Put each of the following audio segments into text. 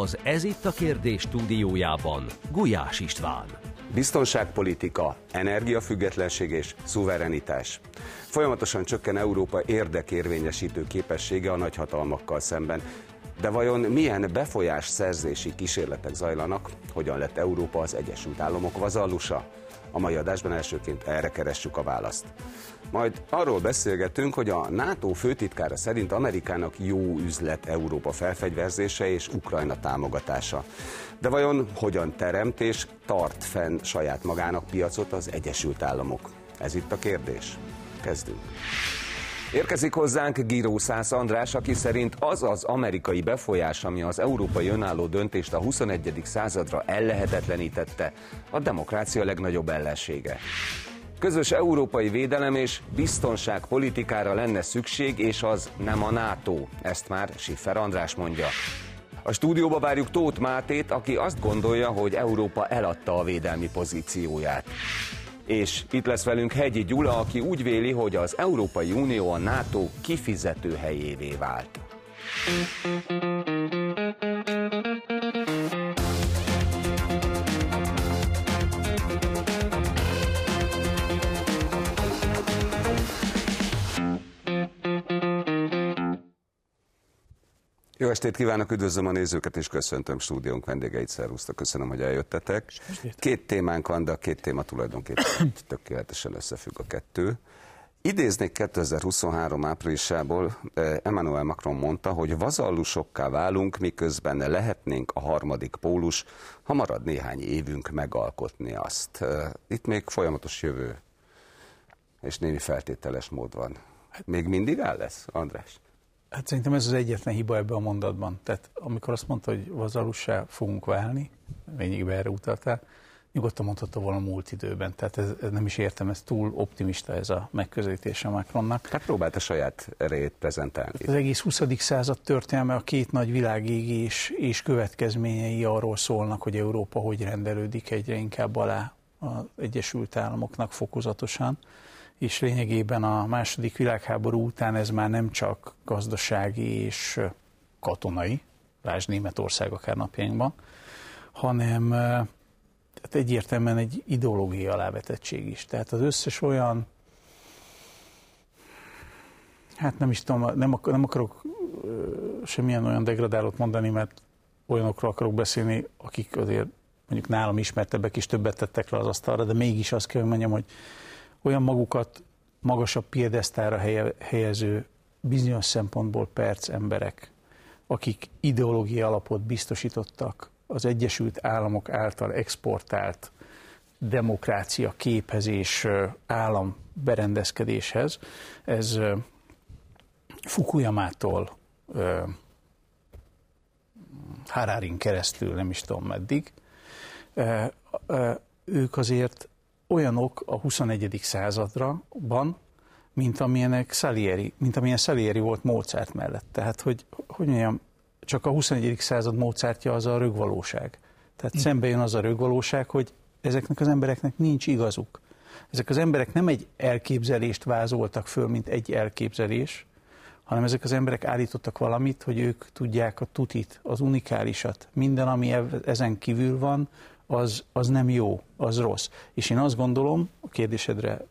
Az Ez itt a kérdés stúdiójában Gulyás István. Biztonságpolitika, energiafüggetlenség és szuverenitás. Folyamatosan csökken Európa érdekérvényesítő képessége a nagyhatalmakkal szemben. De vajon milyen befolyás szerzési kísérletek zajlanak? Hogyan lett Európa az Egyesült Államok vazallusa? A mai adásban elsőként erre keressük a választ. Majd arról beszélgetünk, hogy a NATO főtitkára szerint Amerikának jó üzlet Európa felfegyverzése és Ukrajna támogatása. De vajon hogyan teremt és tart fenn saját magának piacot az Egyesült Államok? Ez itt a kérdés. Kezdünk. Érkezik hozzánk Gíró Szász András, aki szerint az az amerikai befolyás, ami az európai önálló döntést a 21. századra ellehetetlenítette, a demokrácia legnagyobb ellensége. Közös európai védelem és biztonság politikára lenne szükség, és az nem a NATO. Ezt már Siffer András mondja. A stúdióba várjuk Tóth Mátét, aki azt gondolja, hogy Európa eladta a védelmi pozícióját. És itt lesz velünk Hegyi Gyula, aki úgy véli, hogy az Európai Unió a NATO kifizető helyévé vált. Jó estét kívánok, üdvözlöm a nézőket, és köszöntöm stúdiónk vendégeit, szervusztok, köszönöm, hogy eljöttetek. Két témánk van, de a két téma tulajdonképpen tökéletesen összefügg a kettő. Idéznék 2023 áprilisából, eh, Emmanuel Macron mondta, hogy vazallusokká válunk, miközben lehetnénk a harmadik pólus, ha marad néhány évünk megalkotni azt. Eh, itt még folyamatos jövő, és némi feltételes mód van. Még mindig áll lesz, András? Hát szerintem ez az egyetlen hiba ebben a mondatban. Tehát amikor azt mondta, hogy vazalussá fogunk válni, lényegében erre utaltál, nyugodtan mondhatta volna múlt időben. Tehát ez, ez nem is értem, ez túl optimista ez a megközelítése Macronnak. Hát próbálta saját erejét prezentálni. Az egész 20. század történelme a két nagy világégés és következményei arról szólnak, hogy Európa hogy rendelődik egyre inkább alá az Egyesült Államoknak fokozatosan és lényegében a második világháború után ez már nem csak gazdasági és katonai, lásd Németország akár napjainkban, hanem tehát egyértelműen egy ideológiai alávetettség is. Tehát az összes olyan, hát nem is tudom, nem, ak- nem akarok semmilyen olyan degradálót mondani, mert olyanokról akarok beszélni, akik azért mondjuk nálam ismertebbek is többet tettek le az asztalra, de mégis azt kell, hogy mondjam, hogy olyan magukat magasabb piedesztára helyező bizonyos szempontból perc emberek, akik ideológia alapot biztosítottak az Egyesült Államok által exportált demokrácia képhez és állam berendezkedéshez. Ez Fukuyamától Hararin keresztül, nem is tudom meddig, ők azért olyanok a 21. században, mint amilyenek Salieri, mint amilyen Salieri volt Mozart mellett. Tehát, hogy, hogy mondjam, csak a 21. század Mozartja az a rögvalóság. Tehát szembe jön az a rögvalóság, hogy ezeknek az embereknek nincs igazuk. Ezek az emberek nem egy elképzelést vázoltak föl, mint egy elképzelés, hanem ezek az emberek állítottak valamit, hogy ők tudják a tutit, az unikálisat, minden, ami ezen kívül van, az, az nem jó, az rossz. És én azt gondolom, a kérdésedre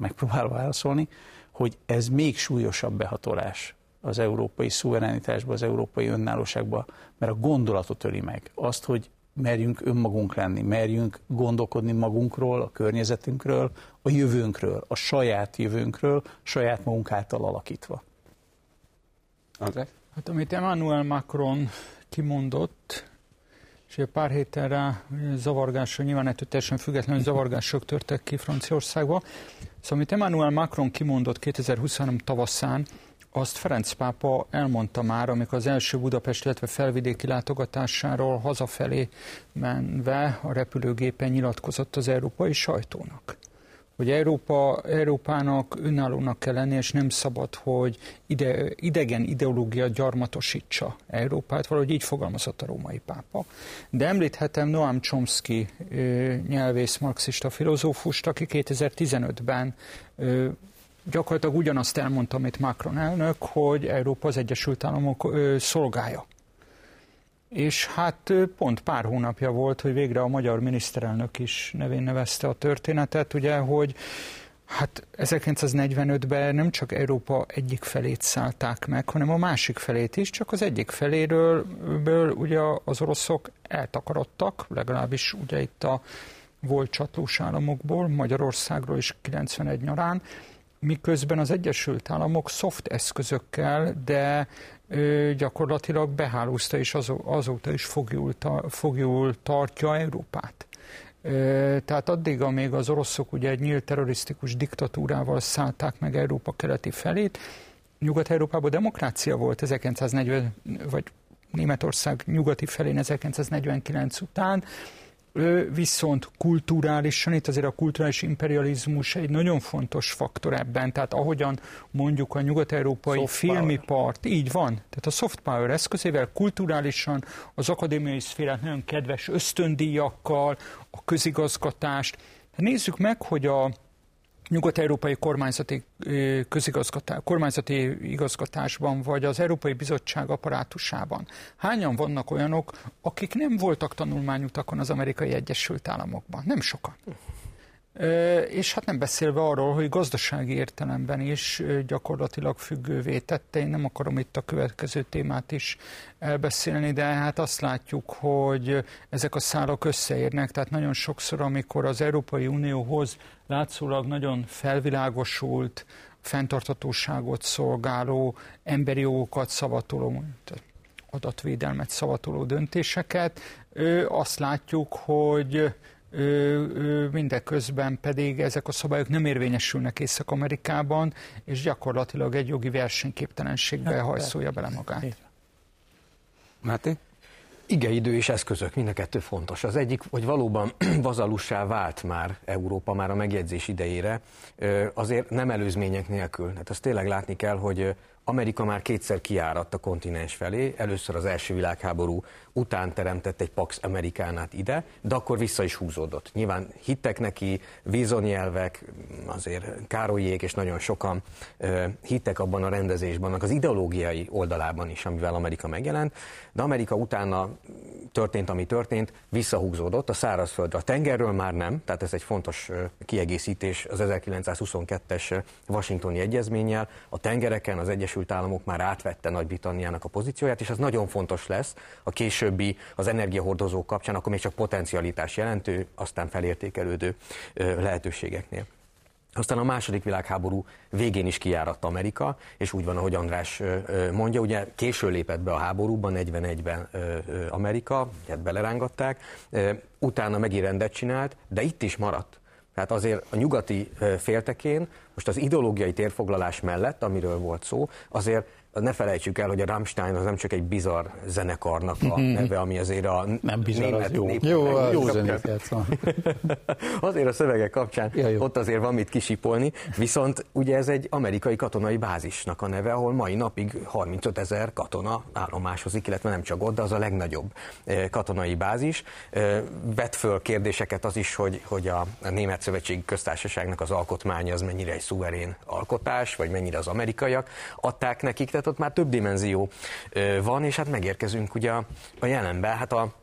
megpróbálva válaszolni, hogy ez még súlyosabb behatolás az európai szuverenitásba, az európai önállóságba, mert a gondolatot öli meg. Azt, hogy merjünk önmagunk lenni, merjünk gondolkodni magunkról, a környezetünkről, a jövőnkről, a saját jövőnkről, saját magunk által alakítva. André? Hát amit Emmanuel Macron kimondott, és pár héten rá zavargásra, nyilván ettől teljesen függetlenül zavargások törtek ki Franciaországba. Szóval, amit Emmanuel Macron kimondott 2023 tavaszán, azt Ferenc pápa elmondta már, amikor az első Budapest, illetve felvidéki látogatásáról hazafelé menve a repülőgépen nyilatkozott az európai sajtónak hogy Európa, Európának önállónak kell lenni, és nem szabad, hogy ide, idegen ideológia gyarmatosítsa Európát, valahogy így fogalmazott a római pápa. De említhetem Noam Chomsky nyelvész, marxista filozófust, aki 2015-ben gyakorlatilag ugyanazt elmondta, amit Macron elnök, hogy Európa az Egyesült Államok szolgája. És hát pont pár hónapja volt, hogy végre a magyar miniszterelnök is nevén nevezte a történetet, ugye, hogy Hát 1945-ben nem csak Európa egyik felét szállták meg, hanem a másik felét is, csak az egyik feléről ből ugye az oroszok eltakarodtak, legalábbis ugye itt a volt csatlós államokból, Magyarországról is 91 nyarán, miközben az Egyesült Államok soft eszközökkel, de ö, gyakorlatilag behálózta és azó, azóta is fogjul, ta, fogjul tartja Európát. Ö, tehát addig, amíg az oroszok ugye egy nyílt terrorisztikus diktatúrával szállták meg Európa keleti felét, Nyugat-Európában demokrácia volt 1940, vagy Németország nyugati felén 1949 után, viszont kulturálisan, itt azért a kulturális imperializmus egy nagyon fontos faktor ebben, tehát ahogyan mondjuk a nyugat-európai soft filmipart, így van, tehát a soft power eszközével kulturálisan az akadémiai szférát nagyon kedves ösztöndíjakkal, a közigazgatást. Nézzük meg, hogy a nyugat-európai kormányzati, kormányzati igazgatásban, vagy az Európai Bizottság apparátusában hányan vannak olyanok, akik nem voltak tanulmányutakon az amerikai Egyesült Államokban? Nem sokan. És hát nem beszélve arról, hogy gazdasági értelemben is gyakorlatilag függővé tette. Én nem akarom itt a következő témát is elbeszélni, de hát azt látjuk, hogy ezek a szálak összeérnek, tehát nagyon sokszor, amikor az Európai Unióhoz látszólag nagyon felvilágosult, fenntartatóságot szolgáló, emberi jogokat szavatoló, adatvédelmet szavatoló döntéseket, azt látjuk, hogy mindeközben pedig ezek a szabályok nem érvényesülnek Észak-Amerikában, és gyakorlatilag egy jogi versenyképtelenségbe hát, hajszolja bele magát. Máté? idő és eszközök, mind a kettő fontos. Az egyik, hogy valóban vazalussá vált már Európa már a megjegyzés idejére, azért nem előzmények nélkül. Hát azt tényleg látni kell, hogy Amerika már kétszer kiáradt a kontinens felé, először az első világháború után teremtett egy Pax Amerikánát ide, de akkor vissza is húzódott. Nyilván hittek neki, vízonyelvek, azért Károlyék és nagyon sokan hittek abban a rendezésben, az ideológiai oldalában is, amivel Amerika megjelent, de Amerika utána történt, ami történt, visszahúzódott a szárazföldre. A tengerről már nem, tehát ez egy fontos kiegészítés az 1922-es Washingtoni egyezménnyel. A tengereken az Egyesült Államok már átvette Nagy-Britanniának a pozícióját, és ez nagyon fontos lesz a későbbi az energiahordozók kapcsán, akkor még csak potencialitás jelentő, aztán felértékelődő lehetőségeknél. Aztán a második világháború végén is kiáradt Amerika, és úgy van, ahogy András mondja, ugye késő lépett be a háborúban, 41-ben Amerika, hát belerángatták, utána megint rendet csinált, de itt is maradt. Tehát azért a nyugati féltekén, most az ideológiai térfoglalás mellett, amiről volt szó, azért ne felejtsük el, hogy a Rammstein az nem csak egy bizarr zenekarnak a neve, ami azért a nem bizarr, német, az jó. Nép, jó, jó, jó zenét Azért a szövegek kapcsán ja, jó. ott azért van mit kisipolni, viszont ugye ez egy amerikai katonai bázisnak a neve, ahol mai napig 35 ezer katona állomásozik, illetve nem csak ott, de az a legnagyobb eh, katonai bázis. Eh, vet föl kérdéseket az is, hogy, hogy a Német Szövetségi Köztársaságnak az alkotmánya az mennyire egy szuverén alkotás, vagy mennyire az amerikaiak adták nekik, tehát ott már több dimenzió van, és hát megérkezünk ugye a jelenbe. Hát a,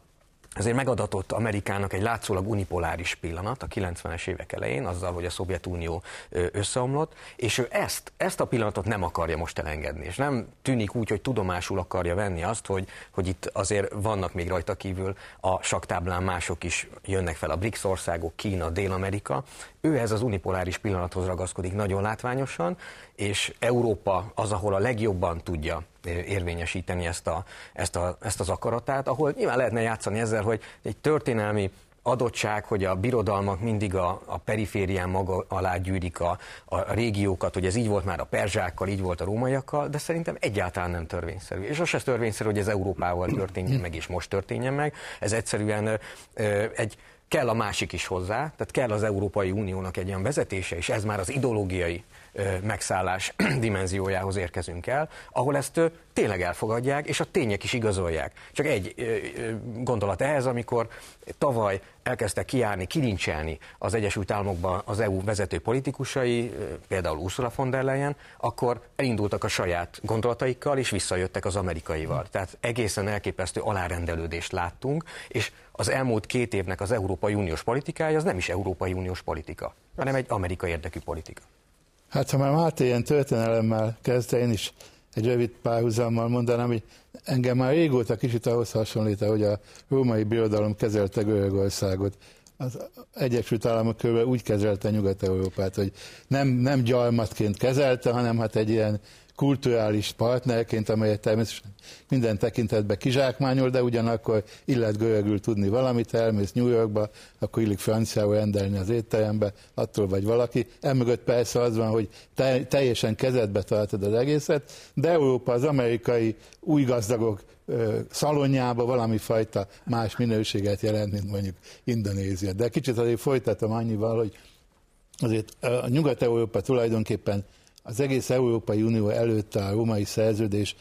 azért megadatott Amerikának egy látszólag unipoláris pillanat a 90-es évek elején, azzal, hogy a Szovjetunió összeomlott, és ő ezt, ezt a pillanatot nem akarja most elengedni, és nem tűnik úgy, hogy tudomásul akarja venni azt, hogy, hogy itt azért vannak még rajta kívül a saktáblán mások is jönnek fel, a BRICS országok, Kína, Dél-Amerika, ő ez az unipoláris pillanathoz ragaszkodik nagyon látványosan, és Európa az, ahol a legjobban tudja érvényesíteni ezt, a, ezt, a, ezt az akaratát, ahol nyilván lehetne játszani ezzel, hogy egy történelmi adottság, hogy a birodalmak mindig a, a periférián maga alá gyűrik a, a régiókat, hogy ez így volt már a perzsákkal, így volt a rómaiakkal, de szerintem egyáltalán nem törvényszerű. És az se törvényszerű, hogy ez Európával történjen meg, és most történjen meg. Ez egyszerűen ö, egy kell a másik is hozzá, tehát kell az Európai Uniónak egy olyan vezetése, és ez már az ideológiai megszállás dimenziójához érkezünk el, ahol ezt tényleg elfogadják, és a tények is igazolják. Csak egy gondolat ehhez, amikor tavaly elkezdtek kiárni, kilincselni az Egyesült Államokban az EU vezető politikusai, például Ursula von der Leyen, akkor elindultak a saját gondolataikkal, és visszajöttek az amerikaival. Tehát egészen elképesztő alárendelődést láttunk, és az elmúlt két évnek az Európai Uniós politikája az nem is Európai Uniós politika, hanem egy amerikai érdekű politika. Hát ha már Máté ilyen történelemmel kezdte, én is egy rövid párhuzammal mondanám, hogy engem már régóta kicsit ahhoz hasonlít, hogy a római birodalom kezelte Görögországot. Az Egyesült Államok körül úgy kezelte Nyugat-Európát, hogy nem, nem gyarmatként kezelte, hanem hát egy ilyen kulturális partnerként, amelyet természetesen minden tekintetben kizsákmányol, de ugyanakkor illet görögül tudni valamit, elmész New Yorkba, akkor illik franciául rendelni az étterembe, attól vagy valaki. Emögött persze az van, hogy te, teljesen kezedbe tartod az egészet, de Európa az amerikai új gazdagok szalonjába valami fajta más minőséget jelent, mint mondjuk Indonézia. De kicsit azért folytatom annyival, hogy azért a Nyugat-Európa tulajdonképpen az egész Európai Unió előtt a római szerződés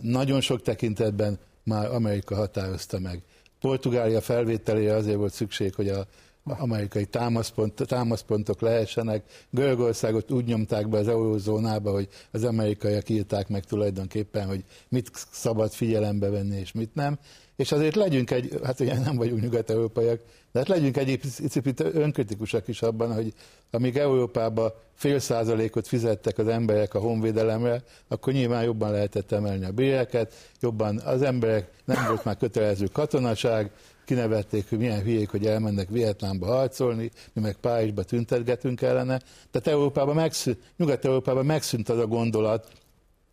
nagyon sok tekintetben már Amerika határozta meg. Portugália felvételére azért volt szükség, hogy a amerikai támaszpont, támaszpontok lehessenek. Görögországot úgy nyomták be az eurózónába, hogy az amerikaiak írták meg tulajdonképpen, hogy mit szabad figyelembe venni és mit nem. És azért legyünk egy, hát ugye nem vagyunk nyugat-európaiak, de hát legyünk egy picit önkritikusak is abban, hogy amíg Európában fél százalékot fizettek az emberek a honvédelemre, akkor nyilván jobban lehetett emelni a béreket, jobban az emberek, nem volt már kötelező katonaság, kinevették, hogy milyen hülyék, hogy elmennek Vietnámba harcolni, mi meg Párizsba tüntetgetünk ellene. Tehát Európában megszűnt, Nyugat-Európában megszűnt az a gondolat,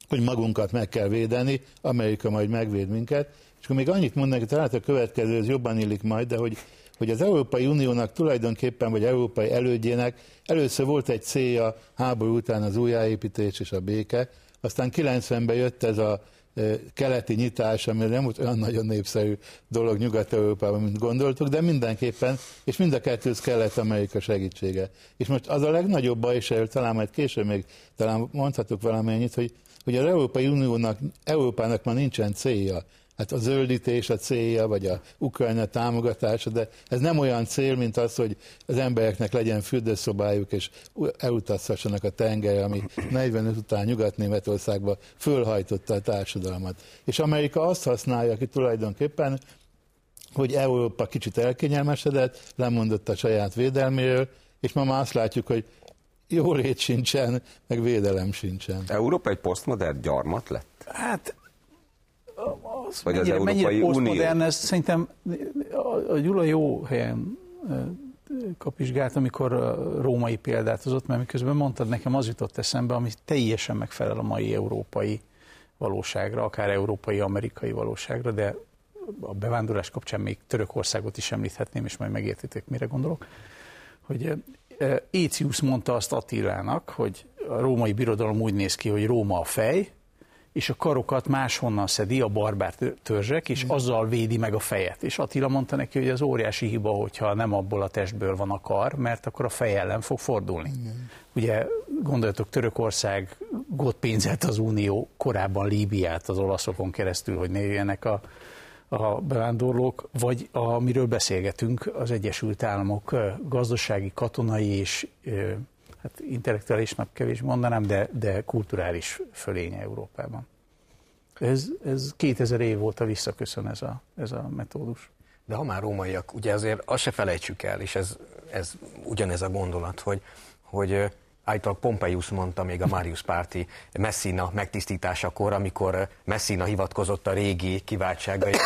hogy magunkat meg kell védeni, Amerika majd megvéd minket, és akkor még annyit mondanak, hogy talán a következő, ez jobban illik majd, de hogy, hogy az Európai Uniónak tulajdonképpen, vagy európai elődjének először volt egy célja háború után az újjáépítés és a béke, aztán 90-ben jött ez a e, keleti nyitás, ami nem volt olyan nagyon népszerű dolog Nyugat-Európában, mint gondoltuk, de mindenképpen, és mind a kettőz kellett Amerika segítsége. És most az a legnagyobb baj, és erről talán majd később még talán mondhatok valamennyit, hogy, hogy az Európai Uniónak, Európának már nincsen célja hát a zöldítés a célja, vagy a Ukrajna támogatása, de ez nem olyan cél, mint az, hogy az embereknek legyen fürdőszobájuk, és elutazhassanak a tenger, ami 45 után Nyugat-Németországba fölhajtotta a társadalmat. És Amerika azt használja ki tulajdonképpen, hogy Európa kicsit elkényelmesedett, lemondott a saját védelméről, és ma már azt látjuk, hogy jólét sincsen, meg védelem sincsen. Európa egy posztmodern gyarmat lett? Hát az Vagy mennyire, az Európai Unió? ez szerintem a, a Gyula jó helyen kapizsgált, amikor a római példát hozott, mert miközben mondtad, nekem az jutott eszembe, ami teljesen megfelel a mai európai valóságra, akár európai-amerikai valóságra, de a bevándorlás kapcsán még Törökországot is említhetném, és majd megértitek, mire gondolok, hogy Écius mondta azt Attilának, hogy a római birodalom úgy néz ki, hogy Róma a fej, és a karokat máshonnan szedi a barbár törzsek, és azzal védi meg a fejet. És Attila mondta neki, hogy az óriási hiba, hogyha nem abból a testből van a kar, mert akkor a fej ellen fog fordulni. Igen. Ugye gondoljatok, Törökország gott pénzelt az Unió, korábban Líbiát az olaszokon keresztül, hogy ne jöjjenek a, a bevándorlók, vagy amiről beszélgetünk, az Egyesült Államok gazdasági, katonai és hát intellektuálisnak kevés mondanám, de, de kulturális fölénye Európában. Ez, ez 2000 év óta visszaköszön ez a, ez a metódus. De ha már rómaiak, ugye azért azt se felejtsük el, és ez, ez ugyanez a gondolat, hogy, hogy Állítólag Pompeius mondta még a Marius párti Messina megtisztításakor, amikor Messina hivatkozott a régi kiváltságaira.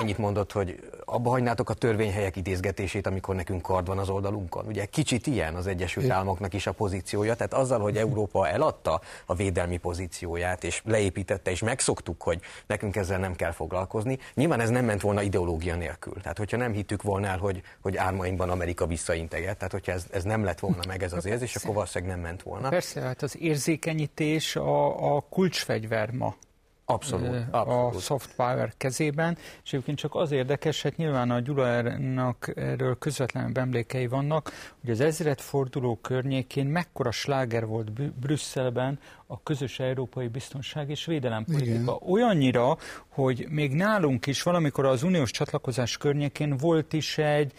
Ennyit mondott, hogy abba hagynátok a törvényhelyek idézgetését, amikor nekünk kard van az oldalunkon. Ugye kicsit ilyen az Egyesült Államoknak is a pozíciója, tehát azzal, hogy Európa eladta a védelmi pozícióját, és leépítette, és megszoktuk, hogy nekünk ezzel nem kell foglalkozni, nyilván ez nem ment volna ideológia nélkül. Tehát, hogyha nem hittük volna el, hogy, hogy ármainkban Amerika visszainteget, tehát hogyha ez, ez nem lett volna meg ez az érzés, akkor valószínűleg nem ment volna. Persze, hát az érzékenyítés a, a kulcsfegyver ma abszolút, abszolút. a soft power kezében, és egyébként csak az érdekes, hát nyilván a Gyulanak erről közvetlenül emlékei vannak, hogy az ezredforduló környékén mekkora sláger volt Brüsszelben a közös európai biztonság és védelempolitika. Igen. Olyannyira, hogy még nálunk is valamikor az uniós csatlakozás környékén volt is egy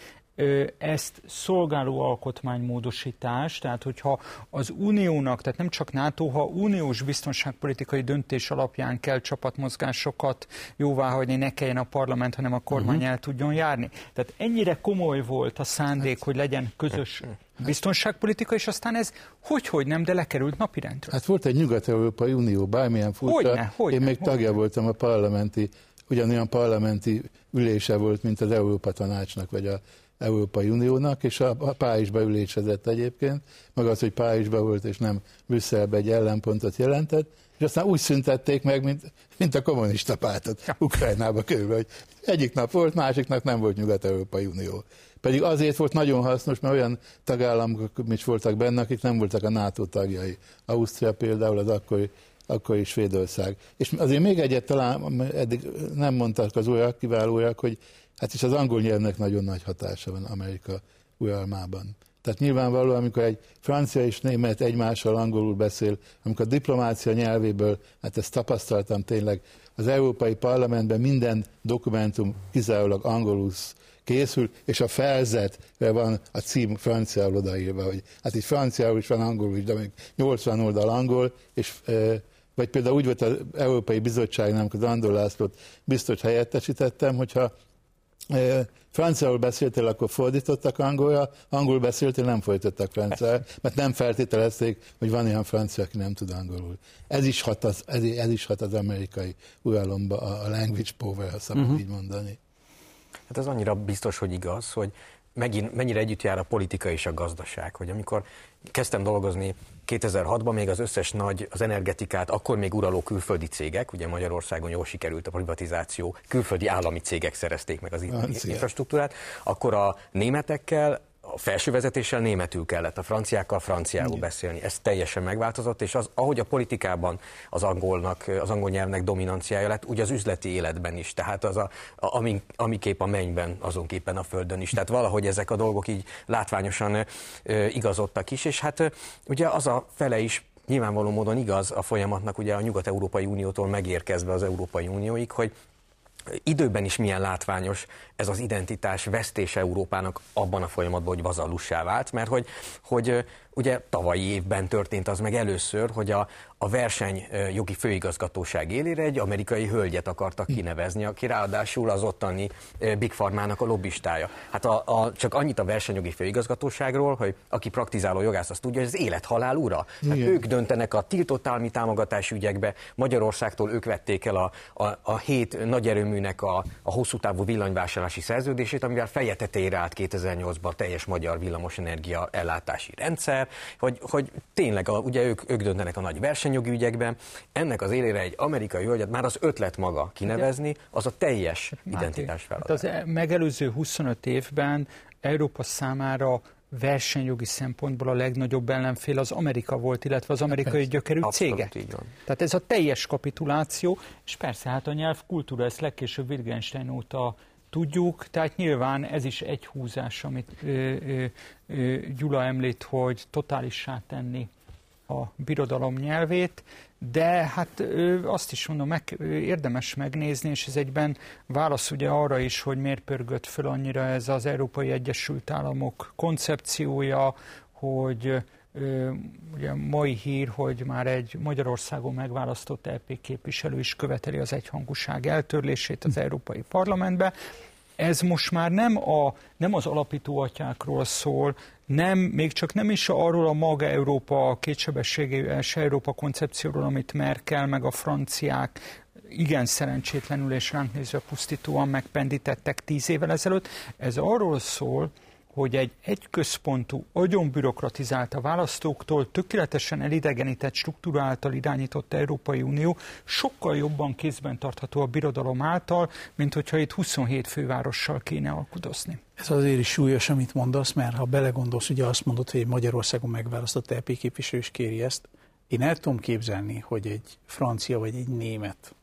ezt szolgáló alkotmánymódosítás, tehát hogyha az uniónak, tehát nem csak NATO, ha uniós biztonságpolitikai döntés alapján kell csapatmozgásokat jóváhagyni, ne kelljen a parlament, hanem a kormány uh-huh. el tudjon járni. Tehát ennyire komoly volt a szándék, hogy legyen közös biztonságpolitika, és aztán ez hogy-hogy nem, de lekerült napirendről. Hát volt egy Nyugat-Európai Unió, bármilyen furcsa. Hogyne, hogyne, Én még hogyne. tagja voltam a parlamenti, ugyanolyan parlamenti ülése volt, mint az Európa Tanácsnak, vagy a Európai Uniónak, és a, a Párizsba ülésezett egyébként, meg az, hogy Párizsba volt, és nem Brüsszelbe egy ellenpontot jelentett, és aztán úgy szüntették meg, mint, mint a kommunista pártot Ukrajnába körülbelül, hogy egyik nap volt, másik nap nem volt Nyugat-Európai Unió. Pedig azért volt nagyon hasznos, mert olyan tagállamok is voltak benne, akik nem voltak a NATO tagjai. Ausztria például az akkori, akkori Svédország. És azért még egyet talán eddig nem mondtak az újak, kiválóak, hogy Hát is az angol nyelvnek nagyon nagy hatása van Amerika uralmában. Tehát nyilvánvaló, amikor egy francia és német egymással angolul beszél, amikor a diplomácia nyelvéből, hát ezt tapasztaltam tényleg, az Európai Parlamentben minden dokumentum kizárólag angolul készül, és a felzetre van a cím franciául odaírva, hogy hát itt franciául is van angolul is, de még 80 oldal angol, és vagy például úgy volt az Európai Bizottságnak, az Andor Lászlót biztos helyettesítettem, hogyha franciául beszéltél, akkor fordítottak angolra, angol beszéltél, nem fordítottak franciául, mert nem feltételezték, hogy van olyan francia, aki nem tud angolul. Ez is hat az, ez, ez is hat az amerikai uralomba, a language power, ha szabad uh-huh. így mondani. Hát ez annyira biztos, hogy igaz, hogy megint, mennyire együtt jár a politika és a gazdaság, hogy amikor kezdtem dolgozni 2006-ban még az összes nagy, az energetikát, akkor még uraló külföldi cégek, ugye Magyarországon jól sikerült a privatizáció, külföldi állami cégek szerezték meg az infrastruktúrát, akkor a németekkel a felső vezetéssel németül kellett, a franciákkal franciául Igen. beszélni. Ez teljesen megváltozott, és az, ahogy a politikában az angolnak, az angol nyelvnek dominanciája lett, úgy az üzleti életben is. Tehát az a, a ami, amiképp a mennyben, azonképpen a földön is. Tehát valahogy ezek a dolgok így látványosan e, igazodtak is, és hát e, ugye az a fele is nyilvánvaló módon igaz a folyamatnak ugye a Nyugat-Európai Uniótól megérkezve az Európai Unióig, hogy időben is milyen látványos ez az identitás vesztése Európának abban a folyamatban, hogy vazalussá vált, mert hogy, hogy ugye tavalyi évben történt az meg először, hogy a, a versenyjogi főigazgatóság élére egy amerikai hölgyet akartak kinevezni, aki ráadásul az ottani Big Pharmának a lobbistája. Hát a, a, csak annyit a versenyjogi főigazgatóságról, hogy aki praktizáló jogász azt tudja, hogy ez élet-halál ura. Hát ők döntenek a tiltott állami támogatási ügyekbe, Magyarországtól ők vették el a, a, a hét nagy erőműnek a, a hosszú távú villanyvásárlási szerződését, amivel feje tetejére állt 2008-ban teljes magyar villamosenergia ellátási rendszer, hogy, hogy tényleg a, ugye ők, ők döntenek a nagy verseny versenyjogi ügyekben, ennek az élére egy amerikai hölgyet már az ötlet maga kinevezni, az a teljes identitás feladat. Hát az megelőző 25 évben Európa számára versenyjogi szempontból a legnagyobb ellenfél az Amerika volt, illetve az amerikai gyökerű cégek. Tehát ez a teljes kapituláció, és persze hát a nyelvkultúra, ezt legkésőbb Wittgenstein óta tudjuk, tehát nyilván ez is egy húzás, amit ö, ö, ö, Gyula említ, hogy totálissá tenni a birodalom nyelvét, de hát azt is mondom, meg, érdemes megnézni, és ez egyben válasz ugye arra is, hogy miért pörgött föl annyira ez az Európai Egyesült Államok koncepciója, hogy ugye mai hír, hogy már egy Magyarországon megválasztott EP képviselő is követeli az egyhangúság eltörlését az Európai Parlamentbe. Ez most már nem, a, nem az alapító atyákról szól, nem, még csak nem is arról a maga Európa, kétsebességű első Európa koncepcióról, amit Merkel meg a franciák igen szerencsétlenül és ránk nézve pusztítóan megpendítettek tíz évvel ezelőtt. Ez arról szól, hogy egy egyközpontú, agyon bürokratizált a választóktól tökéletesen elidegenített struktúra által irányított Európai Unió sokkal jobban kézben tartható a birodalom által, mint hogyha itt 27 fővárossal kéne alkudozni. Ez azért is súlyos, amit mondasz, mert ha belegondolsz, ugye azt mondod, hogy Magyarországon megválasztott EP képviselő is kéri ezt. Én el tudom képzelni, hogy egy francia vagy egy német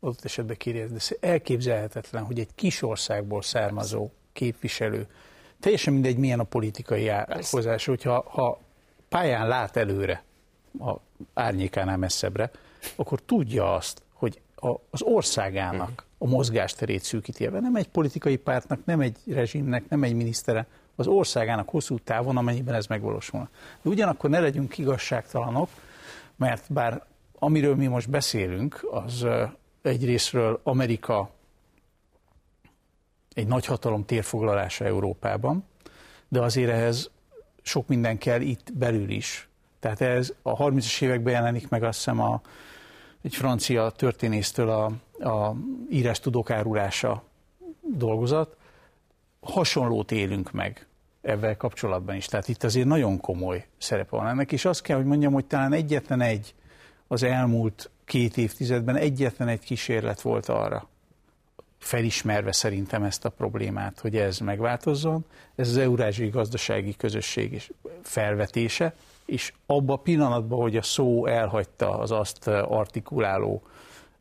adott esetben kéri de elképzelhetetlen, hogy egy kis országból származó képviselő, teljesen mindegy, milyen a politikai hozás, hogyha ha pályán lát előre, a árnyékánál messzebbre, akkor tudja azt, hogy a, az országának a mozgásterét szűkíti ebben. Nem egy politikai pártnak, nem egy rezsimnek, nem egy minisztere, az országának hosszú távon, amennyiben ez megvalósul. De ugyanakkor ne legyünk igazságtalanok, mert bár amiről mi most beszélünk, az egyrésztről Amerika egy nagy hatalom térfoglalása Európában, de azért ehhez sok minden kell itt belül is. Tehát ez a 30-as években jelenik meg azt hiszem a, egy francia történésztől a, a írás tudók árulása dolgozat. Hasonlót élünk meg ebben kapcsolatban is. Tehát itt azért nagyon komoly szerepe van ennek, és azt kell, hogy mondjam, hogy talán egyetlen egy az elmúlt két évtizedben egyetlen egy kísérlet volt arra, felismerve szerintem ezt a problémát, hogy ez megváltozzon. Ez az Eurázsiai Gazdasági Közösség is felvetése, és abban a pillanatban, hogy a szó elhagyta az azt artikuláló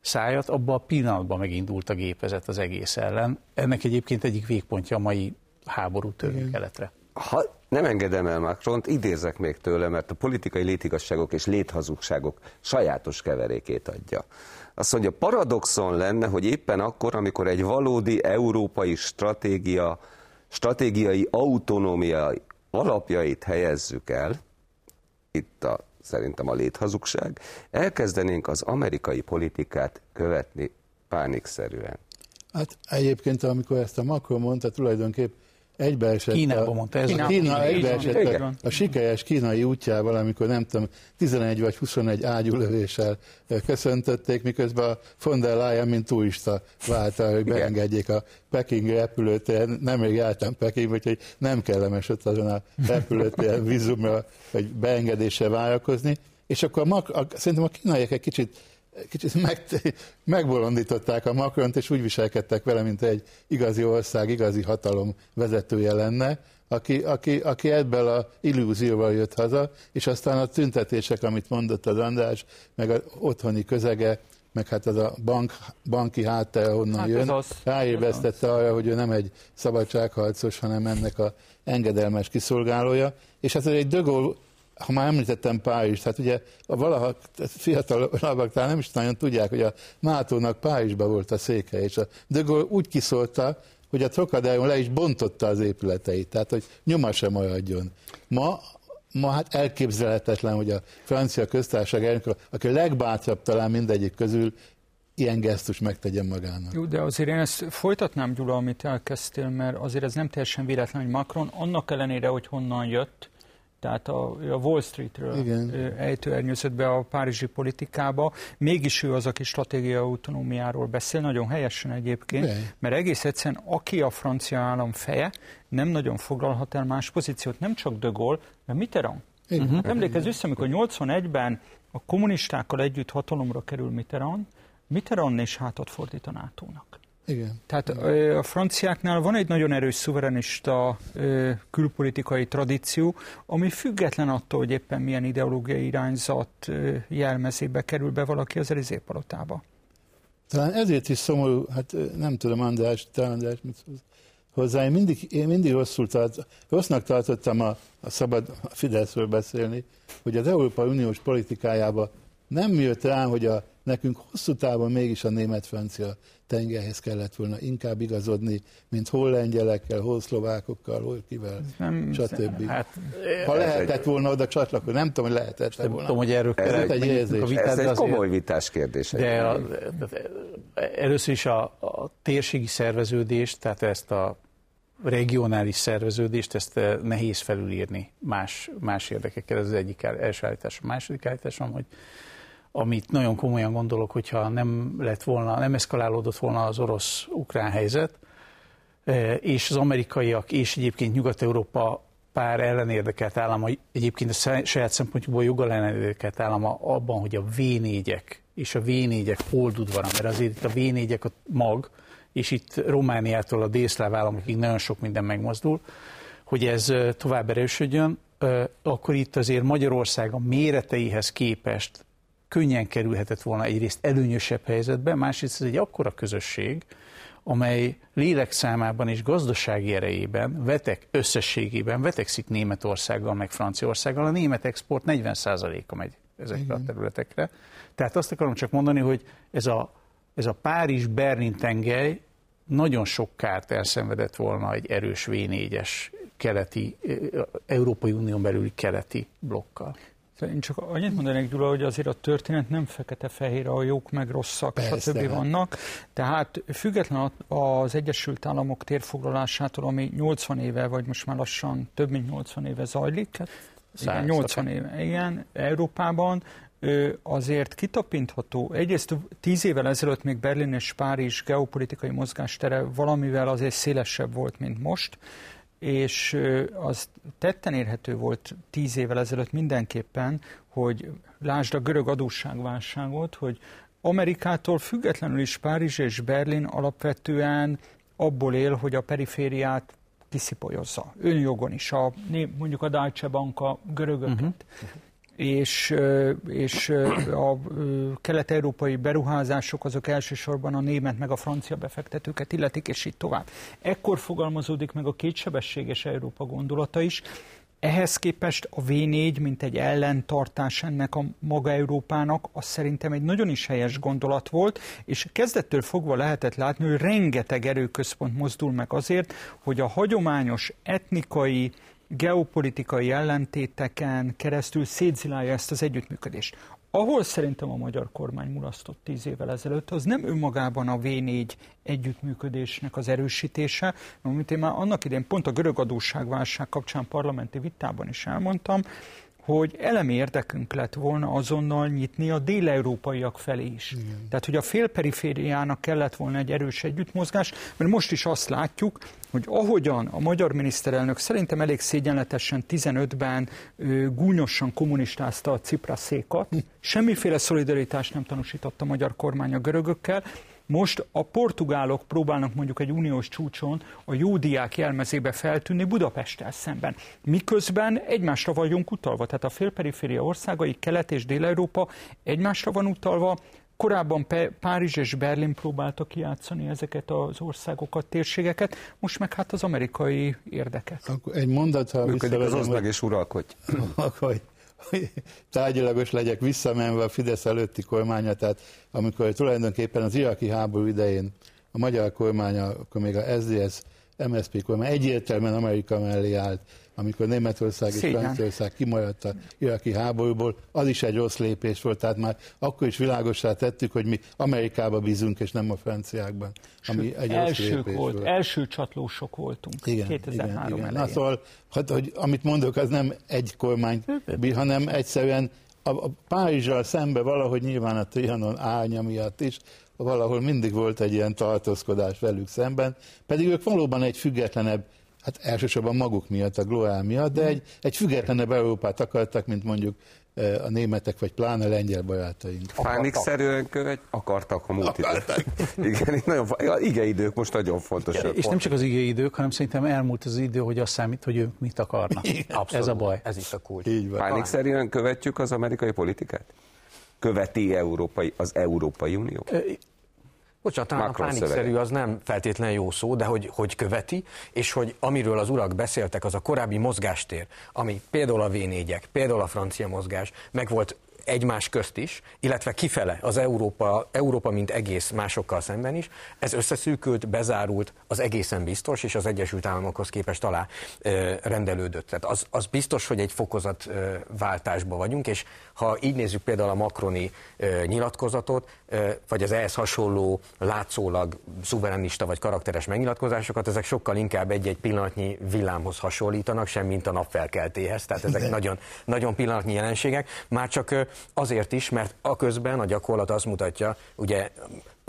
szájat, abban a pillanatban megindult a gépezet az egész ellen. Ennek egyébként egyik végpontja a mai háború keletre. Ha nem engedem el Macront, idézek még tőle, mert a politikai létigasságok és léthazugságok sajátos keverékét adja. Azt mondja, paradoxon lenne, hogy éppen akkor, amikor egy valódi európai stratégia, stratégiai autonómia alapjait helyezzük el, itt a, szerintem a léthazugság, elkezdenénk az amerikai politikát követni pánikszerűen. Hát egyébként, amikor ezt a Macron mondta, tulajdonképp egybeesett Kínában mondta ez Kína, Kína egybeesett a, a sikeres kínai útjával, amikor nem tudom, 11 vagy 21 ágyulövéssel köszöntötték, miközben a von der Leyen, mint turista válta, hogy beengedjék a Pekingi repülőtér. Nemrég jártam Pekingbe, úgyhogy nem kellemes ott azon a repülőtér vízumra, vagy beengedéssel várakozni. És akkor a, a, szerintem a kínaiak egy kicsit kicsit meg, megbolondították a Macront, és úgy viselkedtek vele, mint egy igazi ország, igazi hatalom vezetője lenne, aki, aki, aki ebből a illúzióval jött haza, és aztán a tüntetések, amit mondott az András, meg az otthoni közege, meg hát az a bank, banki háttere honnan hát jön, az, ráébresztette arra, hogy ő nem egy szabadságharcos, hanem ennek a engedelmes kiszolgálója, és ez egy dögol ha már említettem Párizs, hát ugye a valaha fiatalabbak talán nem is nagyon tudják, hogy a NATO-nak Párizsban volt a széke, és a de Gaulle úgy kiszólta, hogy a Trocadéron le is bontotta az épületeit, tehát hogy nyoma sem maradjon. Ma ma hát elképzelhetetlen, hogy a francia köztársaság elnök, aki a legbátrabb talán mindegyik közül, ilyen gesztus megtegyen magának. Jó, de azért én ezt folytatnám, Gyula, amit elkezdtél, mert azért ez nem teljesen véletlen, hogy Macron annak ellenére, hogy honnan jött, tehát a, a Wall Streetről Igen. ejtőernyőzött be a párizsi politikába. Mégis ő az, aki stratégiai autonómiáról beszél, nagyon helyesen egyébként, De. mert egész egyszerűen aki a francia állam feje, nem nagyon foglalhat el más pozíciót, nem csak de Gaulle, mert Mitterrand. Uh-huh. Emlékezz vissza, amikor 81-ben a kommunistákkal együtt hatalomra kerül Mitterrand, Mitterrand is hátat fordít a NATO-nak. Igen. Tehát a franciáknál van egy nagyon erős szuverenista külpolitikai tradíció, ami független attól, hogy éppen milyen ideológiai irányzat jelmezébe kerül be valaki az Elizé palotába. Talán ezért is szomorú, hát nem tudom, András, te András, mit hozzá. Én mindig, én mindig rosszul tart, rossznak tartottam a, a szabad a Fideszről beszélni, hogy az Európai Uniós politikájába nem jött rám, hogy a, nekünk hosszú távon mégis a német-francia tengerhez kellett volna inkább igazodni, mint hol lengyelekkel, hol szlovákokkal, hol kivel, nem, stb. Hát, ha lehetett volna oda csatlakozni, nem tudom, hogy lehetett nem volna. tudom, hogy erről ez egy, egy érzés. A vitát, ez egy komoly vitás kérdés. De a, először is a, a térségi szerveződést, tehát ezt a regionális szerveződést, ezt nehéz felülírni más, más érdekekkel. Ez az egyik első állítás. A második állításom, hogy amit nagyon komolyan gondolok, hogyha nem lett volna, nem eszkalálódott volna az orosz-ukrán helyzet, e, és az amerikaiak és egyébként Nyugat-Európa pár ellenérdekelt állama, egyébként a saját szempontjukból joggal ellenérdekelt állama abban, hogy a V4-ek és a V4-ek holdudvara, mert azért itt a V4-ek a mag, és itt Romániától a délszláv államokig nagyon sok minden megmozdul, hogy ez e, tovább erősödjön, e, akkor itt azért Magyarország a méreteihez képest könnyen kerülhetett volna egyrészt előnyösebb helyzetbe, másrészt ez egy akkora közösség, amely lélekszámában és gazdasági erejében vetek, összességében vetekszik Németországgal, meg Franciaországgal. A német export 40%-a megy ezekre Igen. a területekre. Tehát azt akarom csak mondani, hogy ez a, ez a Párizs-Berlin tengely nagyon sok kárt elszenvedett volna egy erős V4-es keleti, Európai Unión belüli keleti blokkal. Én csak annyit mondanék, Gyula, hogy azért a történet nem fekete-fehér, a jók meg rosszak, Persze. stb. vannak. Tehát független az Egyesült Államok térfoglalásától, ami 80 éve, vagy most már lassan több mint 80 éve zajlik, igen, 80 éve, igen, Európában, azért kitapintható, egyrészt tíz évvel ezelőtt még Berlin és Párizs geopolitikai mozgástere valamivel azért szélesebb volt, mint most, és az tetten érhető volt tíz évvel ezelőtt mindenképpen, hogy lásd a görög adósságválságot, hogy Amerikától függetlenül is Párizs és Berlin alapvetően abból él, hogy a perifériát kiszipolyozza. Önjogon is, a, mondjuk a Deutsche Bank a görögöket. Uh-huh és, és a kelet-európai beruházások azok elsősorban a német meg a francia befektetőket illetik, és így tovább. Ekkor fogalmazódik meg a kétsebességes Európa gondolata is, ehhez képest a V4, mint egy ellentartás ennek a maga Európának, az szerintem egy nagyon is helyes gondolat volt, és kezdettől fogva lehetett látni, hogy rengeteg erőközpont mozdul meg azért, hogy a hagyományos etnikai, geopolitikai ellentéteken keresztül szétzilálja ezt az együttműködést. Ahol szerintem a magyar kormány mulasztott tíz évvel ezelőtt, az nem önmagában a V4 együttműködésnek az erősítése, amit én már annak idején pont a görög adósságválság kapcsán parlamenti vitában is elmondtam, hogy elemi érdekünk lett volna azonnal nyitni a déleurópaiak felé is. Igen. Tehát, hogy a félperifériának kellett volna egy erős együttmozgás, mert most is azt látjuk, hogy ahogyan a magyar miniszterelnök szerintem elég szégyenletesen 15-ben gúnyosan kommunistázta a Cipraszékat, hm. semmiféle szolidaritást nem tanúsított a magyar kormány a görögökkel, most a portugálok próbálnak mondjuk egy uniós csúcson a jó diák jelmezébe feltűnni Budapesttel szemben. Miközben egymásra vagyunk utalva, tehát a félperiféria országai, Kelet és Dél-Európa egymásra van utalva, Korábban Párizs és Berlin próbáltak kijátszani ezeket az országokat, térségeket, most meg hát az amerikai érdeket. Akkor egy mondat, ha Működik az oszd és uralkodj. Hogy tárgyalagos legyek visszamenve a Fidesz előtti kormánya, tehát amikor tulajdonképpen az iraki háború idején a magyar kormánya, akkor még a SDS, MSZP kormány egyértelműen Amerika mellé állt, amikor Németország és Franciaország kimaradt a iraki háborúból, az is egy rossz lépés volt, tehát már akkor is világosá tettük, hogy mi Amerikába bízunk, és nem a franciákban, ami egy rossz lépés volt, volt. Első csatlósok voltunk igen, 2003 igen, igen. Na, szóval, hát, hogy amit mondok, az nem egy kormány, hanem egyszerűen a, a Párizsal szembe valahogy nyilván a Trianon árnya miatt is, valahol mindig volt egy ilyen tartózkodás velük szemben, pedig ők valóban egy függetlenebb hát elsősorban maguk miatt, a Globál miatt, de egy, egy függetlenebb Európát akartak, mint mondjuk e, a németek, vagy pláne lengyel barátaink. Pánikszerűen követ, akartak a múlt idők. Igen, nagyon, igeidők most nagyon fontos. Igen, és nem csak az igeidők, hanem szerintem elmúlt az idő, hogy azt számít, hogy ők mit akarnak. Abszolút. Ez a baj. Ez is a kulcs. Pánikszerűen követjük az amerikai politikát? Követi európai, az Európai Unió? Bocsánat, talán a pánikszerű az nem feltétlenül jó szó, de hogy, hogy követi, és hogy amiről az urak beszéltek, az a korábbi mozgástér, ami például a v például a francia mozgás, meg volt egymás közt is, illetve kifele az Európa, Európa mint egész másokkal szemben is, ez összeszűkült, bezárult, az egészen biztos, és az Egyesült Államokhoz képest alá ö, rendelődött. Tehát az, az biztos, hogy egy fokozat ö, váltásba vagyunk, és ha így nézzük például a makroni ö, nyilatkozatot, vagy az ehhez hasonló látszólag szuverenista vagy karakteres megnyilatkozásokat, ezek sokkal inkább egy-egy pillanatnyi villámhoz hasonlítanak, sem mint a napfelkeltéhez. Tehát ezek nagyon, nagyon pillanatnyi jelenségek. Már csak azért is, mert a közben a gyakorlat azt mutatja, ugye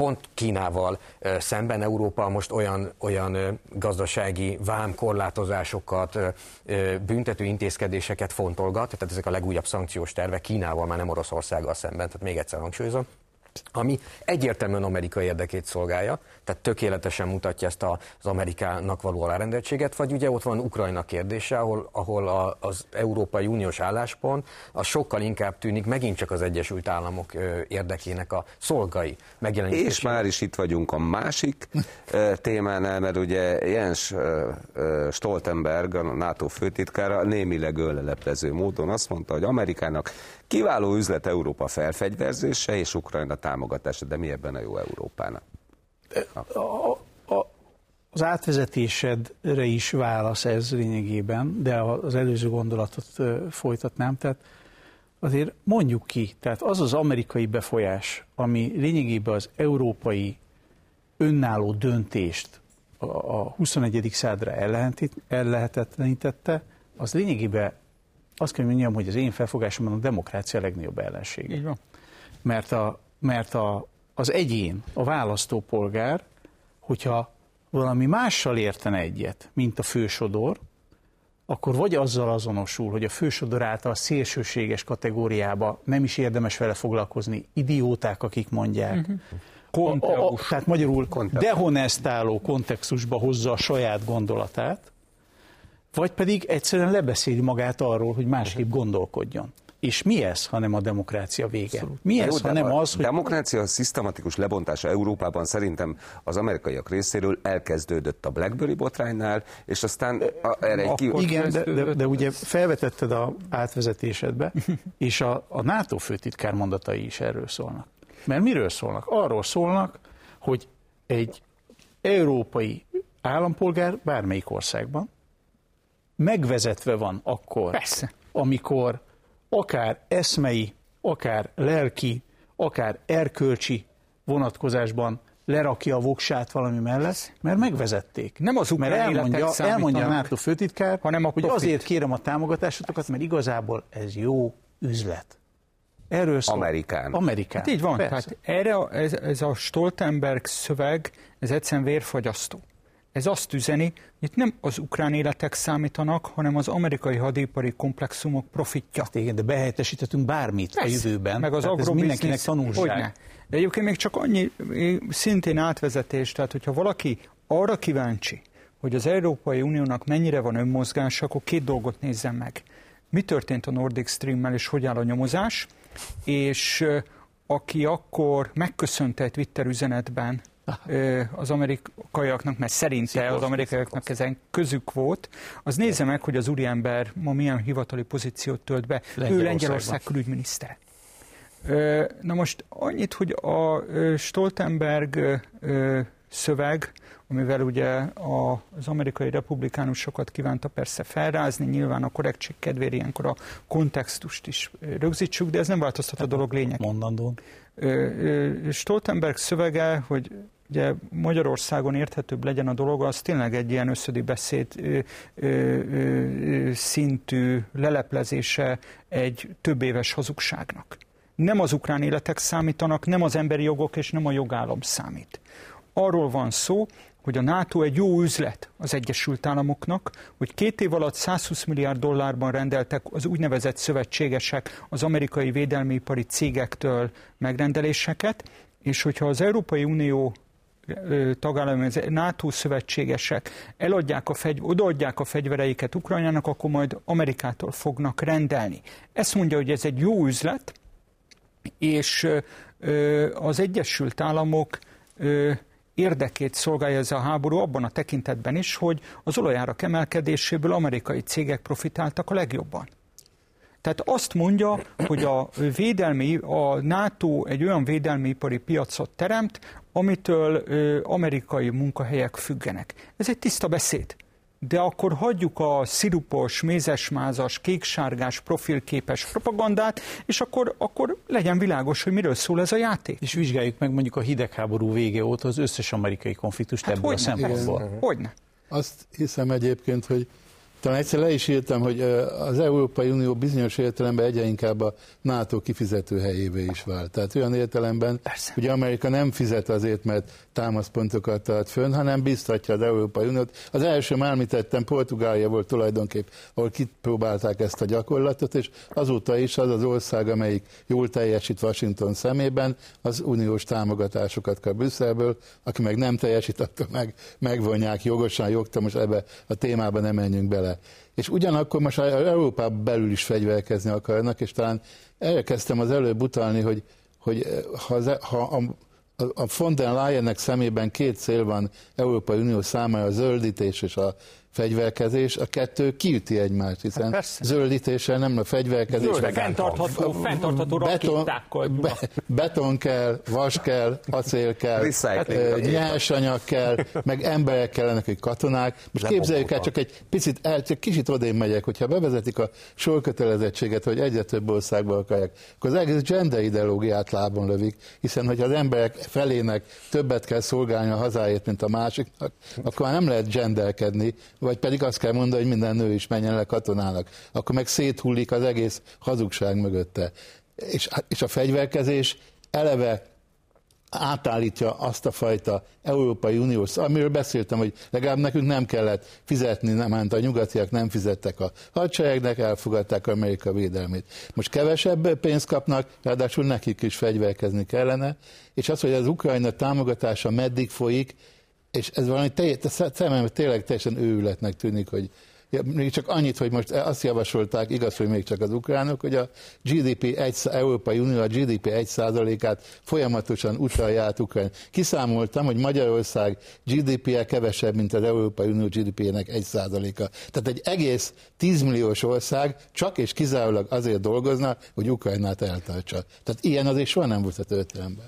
pont Kínával szemben Európa most olyan, olyan gazdasági vám korlátozásokat, büntető intézkedéseket fontolgat, tehát ezek a legújabb szankciós tervek Kínával, már nem Oroszországgal szemben, tehát még egyszer hangsúlyozom. Ami egyértelműen Amerika érdekét szolgálja, tehát tökéletesen mutatja ezt az Amerikának való alárendeltséget, vagy ugye ott van Ukrajna kérdése, ahol, ahol a, az Európai Uniós álláspont az sokkal inkább tűnik megint csak az Egyesült Államok érdekének a szolgai megjelenítésével. És már is itt vagyunk a másik témánál, mert ugye Jens Stoltenberg, a NATO főtitkára némileg önleleplező módon azt mondta, hogy Amerikának kiváló üzlet Európa felfegyverzése és Ukrajna támogatása, de mi ebben a jó Európának? A, a, az átvezetésedre is válasz ez lényegében, de az előző gondolatot folytatnám. Tehát azért mondjuk ki, tehát az az amerikai befolyás, ami lényegében az európai önálló döntést a 21. századra ellehetetlenítette, az lényegében azt kell mondjam, hogy az én felfogásomban a demokrácia a legnagyobb ellensége. Így van. Mert, a, mert a, az egyén, a választópolgár, hogyha valami mással értene egyet, mint a fősodor, akkor vagy azzal azonosul, hogy a fősodor által szélsőséges kategóriába nem is érdemes vele foglalkozni, idióták, akik mondják. Uh-huh. A, a, tehát magyarul dehonestáló kontextusba hozza a saját gondolatát, vagy pedig egyszerűen lebeszéli magát arról, hogy másképp gondolkodjon. És mi ez, hanem a demokrácia vége? Abszolút. Mi ez, Jó, hanem az, hogy... demokrácia szisztematikus lebontása Európában szerintem az amerikaiak részéről elkezdődött a Blackberry botránynál, és aztán a, erre egy ki... Igen, de, de, de ugye felvetetted a átvezetésedbe, és a, a NATO főtitkár mondatai is erről szólnak. Mert miről szólnak? Arról szólnak, hogy egy európai állampolgár bármelyik országban megvezetve van akkor, Persze. amikor akár eszmei, akár lelki, akár erkölcsi vonatkozásban lerakja a voksát valami mellett, mert megvezették. Nem az mert elmondja, elmondja a NATO főtitkár, hanem a hogy profit. azért kérem a támogatásotokat, mert igazából ez jó üzlet. Erről szól. Amerikán. Amerikán. Hát így van. Tehát erre ez, ez a Stoltenberg szöveg, ez egyszerűen vérfagyasztó. Ez azt üzeni, hogy itt nem az ukrán életek számítanak, hanem az amerikai hadipari komplexumok profitja. Hát igen, de behelyettesíthetünk bármit Persze, a jövőben. Meg az ez mindenkinek tanulság. De egyébként még csak annyi, szintén átvezetés, tehát hogyha valaki arra kíváncsi, hogy az Európai Uniónak mennyire van önmozgás, akkor két dolgot nézzen meg. Mi történt a Nordic Stream-mel, és hogy áll a nyomozás, és aki akkor megköszönte egy Twitter üzenetben az amerikaiaknak, mert szerinte az amerikaiaknak ezen közük volt, az nézze meg, hogy az úriember ma milyen hivatali pozíciót tölt be. Ő Lengyelország külügyminiszter. Na most annyit, hogy a Stoltenberg szöveg, amivel ugye az amerikai republikánusokat kívánta persze felrázni, nyilván a korrektség kedvére ilyenkor a kontextust is rögzítsük, de ez nem változtat a dolog lényeg. Mondandó. Stoltenberg szövege, hogy ugye Magyarországon érthetőbb legyen a dolog, az tényleg egy ilyen összödi beszéd ö, ö, ö, szintű leleplezése egy több éves hazugságnak. Nem az ukrán életek számítanak, nem az emberi jogok és nem a jogállam számít. Arról van szó, hogy a NATO egy jó üzlet az Egyesült Államoknak, hogy két év alatt 120 milliárd dollárban rendeltek az úgynevezett szövetségesek az amerikai védelmiipari cégektől megrendeléseket, és hogyha az Európai Unió tagállami, az NATO szövetségesek eladják a fegy, odaadják a fegyvereiket Ukrajnának, akkor majd Amerikától fognak rendelni. Ezt mondja, hogy ez egy jó üzlet, és az Egyesült Államok érdekét szolgálja ez a háború abban a tekintetben is, hogy az olajárak emelkedéséből amerikai cégek profitáltak a legjobban. Tehát azt mondja, hogy a védelmi, a NATO egy olyan védelmi ipari piacot teremt, amitől ö, amerikai munkahelyek függenek. Ez egy tiszta beszéd. De akkor hagyjuk a szirupos, mézesmázas, kéksárgás, profilképes propagandát, és akkor, akkor legyen világos, hogy miről szól ez a játék. És vizsgáljuk meg mondjuk a hidegháború vége óta az összes amerikai konfliktust hát ebből hogyne, a szempontból. Hogyne? Azt hiszem egyébként, hogy talán egyszer le is írtam, hogy az Európai Unió bizonyos értelemben egyre inkább a NATO kifizető helyévé is vált. Tehát olyan értelemben, Persze. hogy Amerika nem fizet azért, mert támaszpontokat tart fönn, hanem biztatja az Európai Uniót. Az első már említettem, Portugália volt tulajdonképp, ahol kipróbálták ezt a gyakorlatot, és azóta is az az ország, amelyik jól teljesít Washington szemében, az uniós támogatásokat kap Brüsszelből, aki meg nem teljesít, akkor meg, megvonják jogosan, jogta, most ebbe a témába nem menjünk bele. És ugyanakkor most Európában belül is fegyverkezni akarnak, és talán erre kezdtem az előbb utalni, hogy, hogy ha, az, ha a a von der Leyennek szemében két cél van Európai Unió számára, a zöldítés és a fegyverkezés, a kettő kiüti egymást, hiszen hát zöldítéssel nem a fegyverkezés. Zöld, fenntartható, fenntartható beton, be, beton kell, vas kell, acél kell, nyersanyag kell, meg emberek kellenek, hogy katonák. Most képzeljük el, csak egy picit, el, csak kicsit odén megyek, hogyha bevezetik a sorkötelezettséget, hogy egyre több országba akarják, akkor az egész gender ideológiát lábon lövik, hiszen hogyha az emberek felének többet kell szolgálni a hazáért, mint a másiknak, akkor már nem lehet genderkedni, vagy pedig azt kell mondani, hogy minden nő is menjen le katonának. Akkor meg széthullik az egész hazugság mögötte. És, és a fegyverkezés eleve átállítja azt a fajta Európai Uniós, amiről beszéltem, hogy legalább nekünk nem kellett fizetni, nem, hát a nyugatiak nem fizettek a hadseregnek, elfogadták Amerika védelmét. Most kevesebb pénzt kapnak, ráadásul nekik is fegyverkezni kellene, és az, hogy az Ukrajna támogatása meddig folyik, és ez valami számomra tényleg teljesen őületnek tűnik, hogy Ja, még csak annyit, hogy most azt javasolták, igaz, hogy még csak az ukránok, hogy a GDP egy, Európai Unió a GDP 1%-át folyamatosan utalja át Ukrán. Kiszámoltam, hogy Magyarország GDP-je kevesebb, mint az Európai Unió GDP-nek 1%-a. Tehát egy egész 10 milliós ország csak és kizárólag azért dolgozna, hogy Ukrajnát eltartsa. Tehát ilyen azért soha nem volt a történelemben.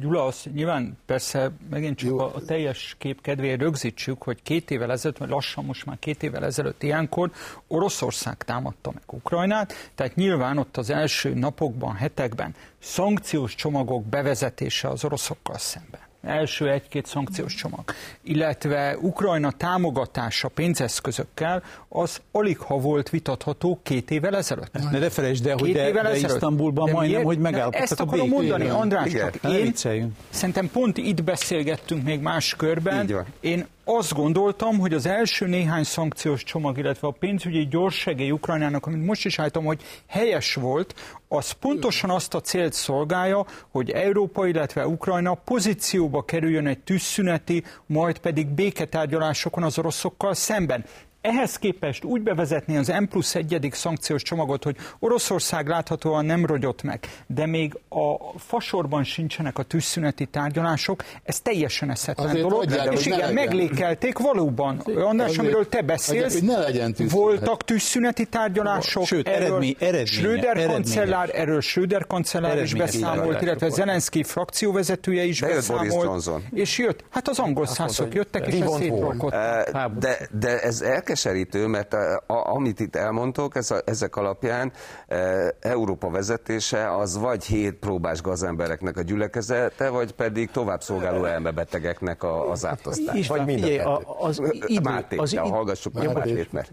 Gyula, azt nyilván persze megint csak a, a teljes kép kedvéért rögzítsük, hogy két évvel ezelőtt, vagy lassan most már két évvel ezelőtt ilyenkor Oroszország támadta meg Ukrajnát, tehát nyilván ott az első napokban, hetekben szankciós csomagok bevezetése az oroszokkal szemben első egy-két szankciós csomag, illetve Ukrajna támogatása pénzeszközökkel, az alig ha volt vitatható két évvel ezelőtt. Ne de felejtsd el, hogy de, de Isztambulban de majdnem, miért? hogy megállapodtak Ezt akarom mondani, András, Igen. csak én szerintem pont itt beszélgettünk még más körben. Én azt gondoltam, hogy az első néhány szankciós csomag, illetve a pénzügyi segély Ukrajnának, amit most is álltam, hogy helyes volt, az pontosan azt a célt szolgálja, hogy Európa, illetve Ukrajna pozícióba kerüljön egy tűzszüneti, majd pedig béketárgyalásokon az oroszokkal szemben ehhez képest úgy bevezetni az M plusz egyedik szankciós csomagot, hogy Oroszország láthatóan nem rogyott meg, de még a fasorban sincsenek a tűzszüneti tárgyalások, ez teljesen eszetlen Azért dolog. Adják, és igen, meglékelték valóban. András, Azért, amiről te beszélsz, adják, ne legyen tűzszünet. voltak tűzszüneti tárgyalások. Sőt, erről eredmény, eredménye, Schröder kancellár, erről Schröder kancellár is beszámolt, illetve Zelenszky frakcióvezetője is de beszámolt. És jött, hát az angol szászok jöttek, és ezt De, de ez elkezd keserítő, mert a, a, amit itt elmondtok, ez a, ezek alapján e, Európa vezetése az vagy hét próbás gazembereknek a gyülekezete, vagy pedig tovább szolgáló elmebetegeknek a, az ártasztás. Vagy mind a, az idő, Máté, az idő, hallgassuk meg Mátét, mert...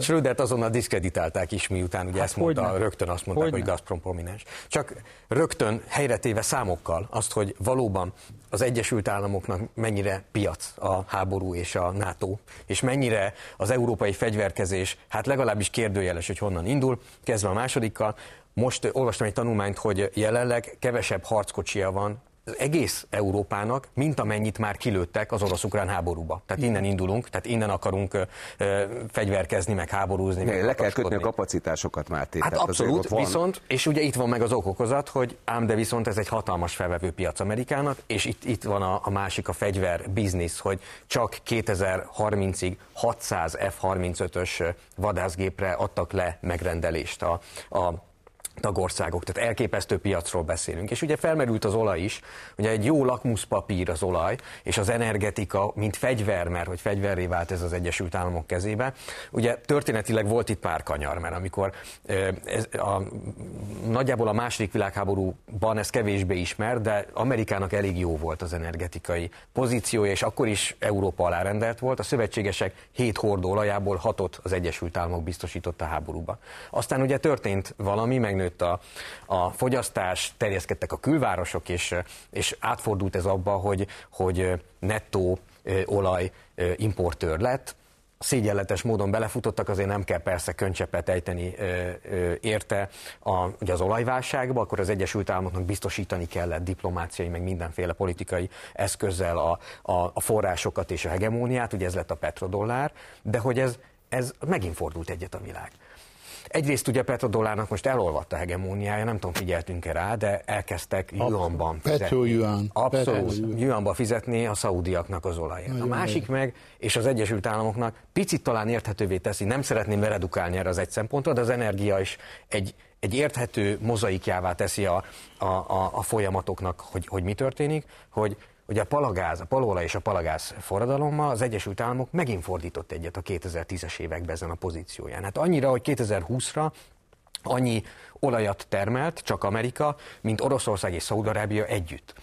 Schrödert azonnal diszkreditálták is, miután ugye hát ezt mondta, hogyne? rögtön azt mondták, hogyne? hogy Gazprom prominens. Csak rögtön helyretéve számokkal azt, hogy valóban az Egyesült Államoknak mennyire piac a háború és a NATO, és mennyire az európai fegyverkezés, hát legalábbis kérdőjeles, hogy honnan indul, kezdve a másodikkal. Most olvastam egy tanulmányt, hogy jelenleg kevesebb harckocsia van egész Európának, mint amennyit már kilőttek az orosz-ukrán háborúba. Tehát innen indulunk, tehát innen akarunk ö, fegyverkezni, meg háborúzni. Meg le kell kötni a kapacitásokat már Hát abszolút, viszont, és ugye itt van meg az okokozat, hogy ám de viszont ez egy hatalmas felvevő piac Amerikának, és itt, itt van a, a másik a fegyver biznisz, hogy csak 2030-ig 600 F-35-ös vadászgépre adtak le megrendelést a, a tagországok, tehát elképesztő piacról beszélünk. És ugye felmerült az olaj is, ugye egy jó lakmuszpapír az olaj, és az energetika, mint fegyver, mert hogy fegyverré vált ez az Egyesült Államok kezébe. Ugye történetileg volt itt pár kanyar, mert amikor ez a, nagyjából a második világháborúban ez kevésbé ismer, de Amerikának elég jó volt az energetikai pozíciója, és akkor is Európa alárendelt volt. A szövetségesek hét hordó olajából hatot az Egyesült Államok biztosított a háborúba. Aztán ugye történt valami, meg megnőtt a, a fogyasztás, terjeszkedtek a külvárosok, és, és átfordult ez abba, hogy, hogy nettó olaj importőr lett, szégyenletes módon belefutottak, azért nem kell persze köncsepet ejteni érte a, ugye az olajválságba, akkor az Egyesült Államoknak biztosítani kellett diplomáciai, meg mindenféle politikai eszközzel a, a, a forrásokat és a hegemóniát, ugye ez lett a petrodollár, de hogy ez, ez megint fordult egyet a világ. Egyrészt ugye a petrodolárnak most elolvadt a hegemóniája, nem tudom, figyeltünk-e rá, de elkezdtek yuanban fizetni. Abszolút, yuanba fizetni a szaudiaknak az olajért. A másik meg, és az Egyesült Államoknak picit talán érthetővé teszi, nem szeretném beredukálni erre az egy szempontra, de az energia is egy, egy érthető mozaikjává teszi a, a, a, a folyamatoknak, hogy, hogy mi történik, hogy hogy a palagáz, a palóla és a palagáz forradalommal az Egyesült Államok megint fordított egyet a 2010-es években ezen a pozícióján. Hát annyira, hogy 2020-ra annyi olajat termelt csak Amerika, mint Oroszország és Szaudarábia együtt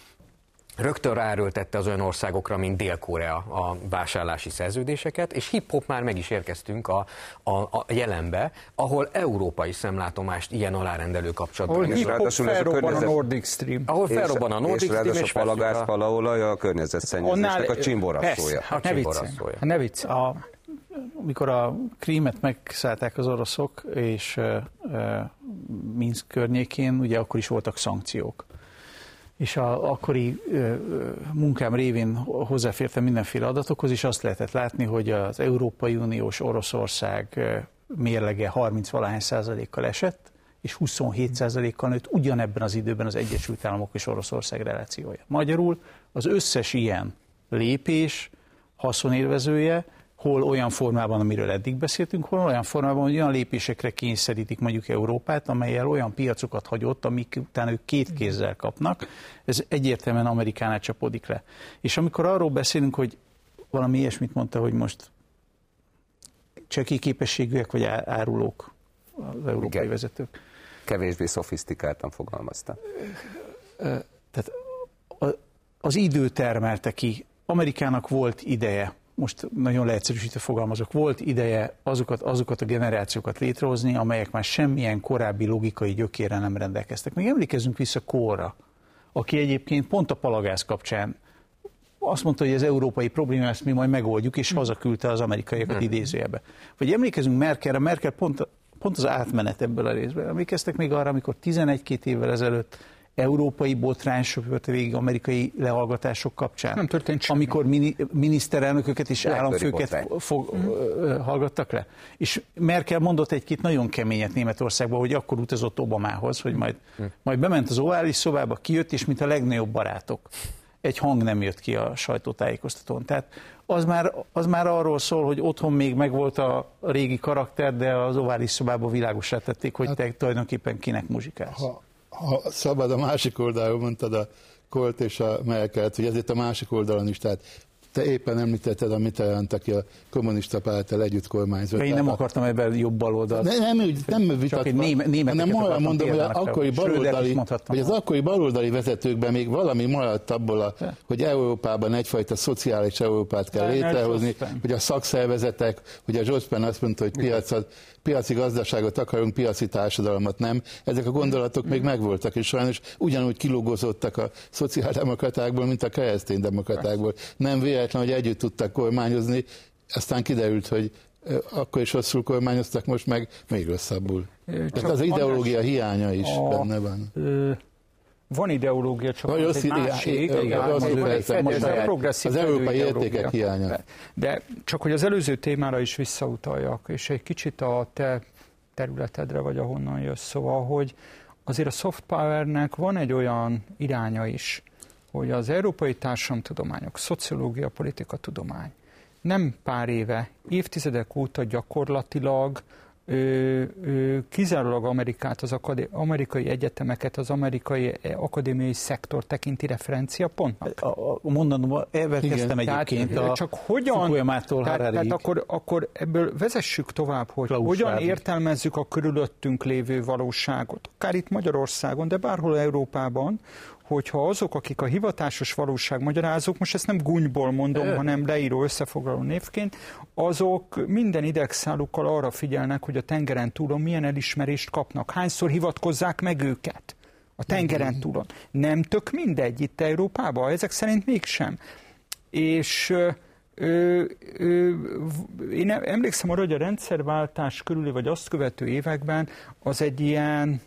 rögtön ráerőltette az olyan országokra, mint Dél-Korea a vásárlási szerződéseket, és hip-hop már meg is érkeztünk a, a, a jelenbe, ahol európai szemlátomást ilyen alárendelő kapcsolatban. Ahol hip-hop felrobban a Nordic Stream. Ahol felrobban a Nordic Stream, és, és a palagáz, palaolaj a környezetszennyezésnek a csimborasszója. Hát ne viccelj. Ne viccelj. A, mikor a Krímet megszállták az oroszok, és uh, uh, Minsk környékén, ugye akkor is voltak szankciók és a akkori munkám révén hozzáfértem mindenféle adatokhoz, és azt lehetett látni, hogy az Európai Uniós Oroszország mérlege 30 valahány százalékkal esett, és 27 százalékkal nőtt ugyanebben az időben az Egyesült Államok és Oroszország relációja. Magyarul az összes ilyen lépés haszonélvezője hol olyan formában, amiről eddig beszéltünk, hol olyan formában, hogy olyan lépésekre kényszerítik mondjuk Európát, amelyel olyan piacokat hagyott, amik utána ők két kézzel kapnak. Ez egyértelműen Amerikánál csapódik le. És amikor arról beszélünk, hogy valami ilyesmit mondta, hogy most cseki képességűek vagy árulók az európai Igen. vezetők. Kevésbé szofisztikáltan fogalmazta. Tehát az idő termelte ki. Amerikának volt ideje most nagyon leegyszerűsítve fogalmazok, volt ideje azokat, azokat a generációkat létrehozni, amelyek már semmilyen korábbi logikai gyökére nem rendelkeztek. Még emlékezzünk vissza Kóra, aki egyébként pont a palagáz kapcsán azt mondta, hogy az európai probléma ezt mi majd megoldjuk, és hazaküldte az amerikaiakat hmm. idézőjebe. Vagy emlékezünk Merkelre, Merkel pont, pont az átmenet ebből a részből. Emlékeztek még arra, amikor 11-2 évvel ezelőtt európai botrány söpört végig amerikai lehallgatások kapcsán. Nem történt semmi. Amikor mini, miniszterelnököket és államfőket fog, mm. hallgattak le. És Merkel mondott egy-két nagyon keményet Németországban, hogy akkor utazott Obamához, hogy majd, mm. majd bement az ovális szobába, kijött, és mint a legnagyobb barátok. Egy hang nem jött ki a sajtótájékoztatón. Tehát az már, az már arról szól, hogy otthon még megvolt a régi karakter, de az ovális szobába világosá tették, hogy hát, te tulajdonképpen kinek muzsikálsz. Ha ha szabad a másik oldalról mondtad a Kolt és a Merkelt, hogy ezért a másik oldalon is, tehát te éppen említetted a Mitterrand, aki a kommunista párttal együtt kormányzott. Én nem akartam ebben jobb baloldalt. Ne, nem, úgy, nem vitatva, néme, hanem olyan mondom, hogy, akkori baloldali, hogy az akkori baloldali vezetőkben még valami maradt abból, a, hogy Európában egyfajta szociális Európát kell létrehozni, hogy a szakszervezetek, hogy a Jospin azt mondta, hogy piacot, piaci gazdaságot akarunk, piaci társadalmat nem. Ezek a gondolatok még megvoltak, és sajnos ugyanúgy kilógozottak a szociáldemokratákból, mint a kereszténydemokratákból. Nem véletlen, hogy együtt tudtak kormányozni, aztán kiderült, hogy akkor is rosszul kormányoztak, most meg még rosszabbul. Tehát az ideológia hiánya is a, benne van. Ö, van ideológia, csak az egy másik, az európai értékek hiánya. De csak hogy az előző témára is visszautaljak, és egy kicsit a te területedre, vagy ahonnan jössz, szóval, hogy azért a soft powernek van egy olyan iránya is, hogy az európai társadalomtudományok, szociológia, politika tudomány nem pár éve, évtizedek óta gyakorlatilag ö, ö, kizárólag Amerikát, az akadé, amerikai egyetemeket, az amerikai akadémiai szektor tekinti referenciapontnak? A, a mondanom, ebben kezdtem egyébként tehát, a csak hogyan, tehát, tehát akkor, akkor ebből vezessük tovább, hogy Klaus hogyan Schwab. értelmezzük a körülöttünk lévő valóságot, akár itt Magyarországon, de bárhol Európában, hogyha azok, akik a hivatásos valóság magyarázók, most ezt nem gúnyból mondom, Ö. hanem leíró összefoglaló névként, azok minden idegszálukkal arra figyelnek, hogy a tengeren túlon milyen elismerést kapnak, hányszor hivatkozzák meg őket a tengeren túlon. Nem tök mindegy itt Európában, ezek szerint mégsem. És Ö, ö, én emlékszem arra, hogy a rendszerváltás körüli, vagy azt követő években az egy ilyen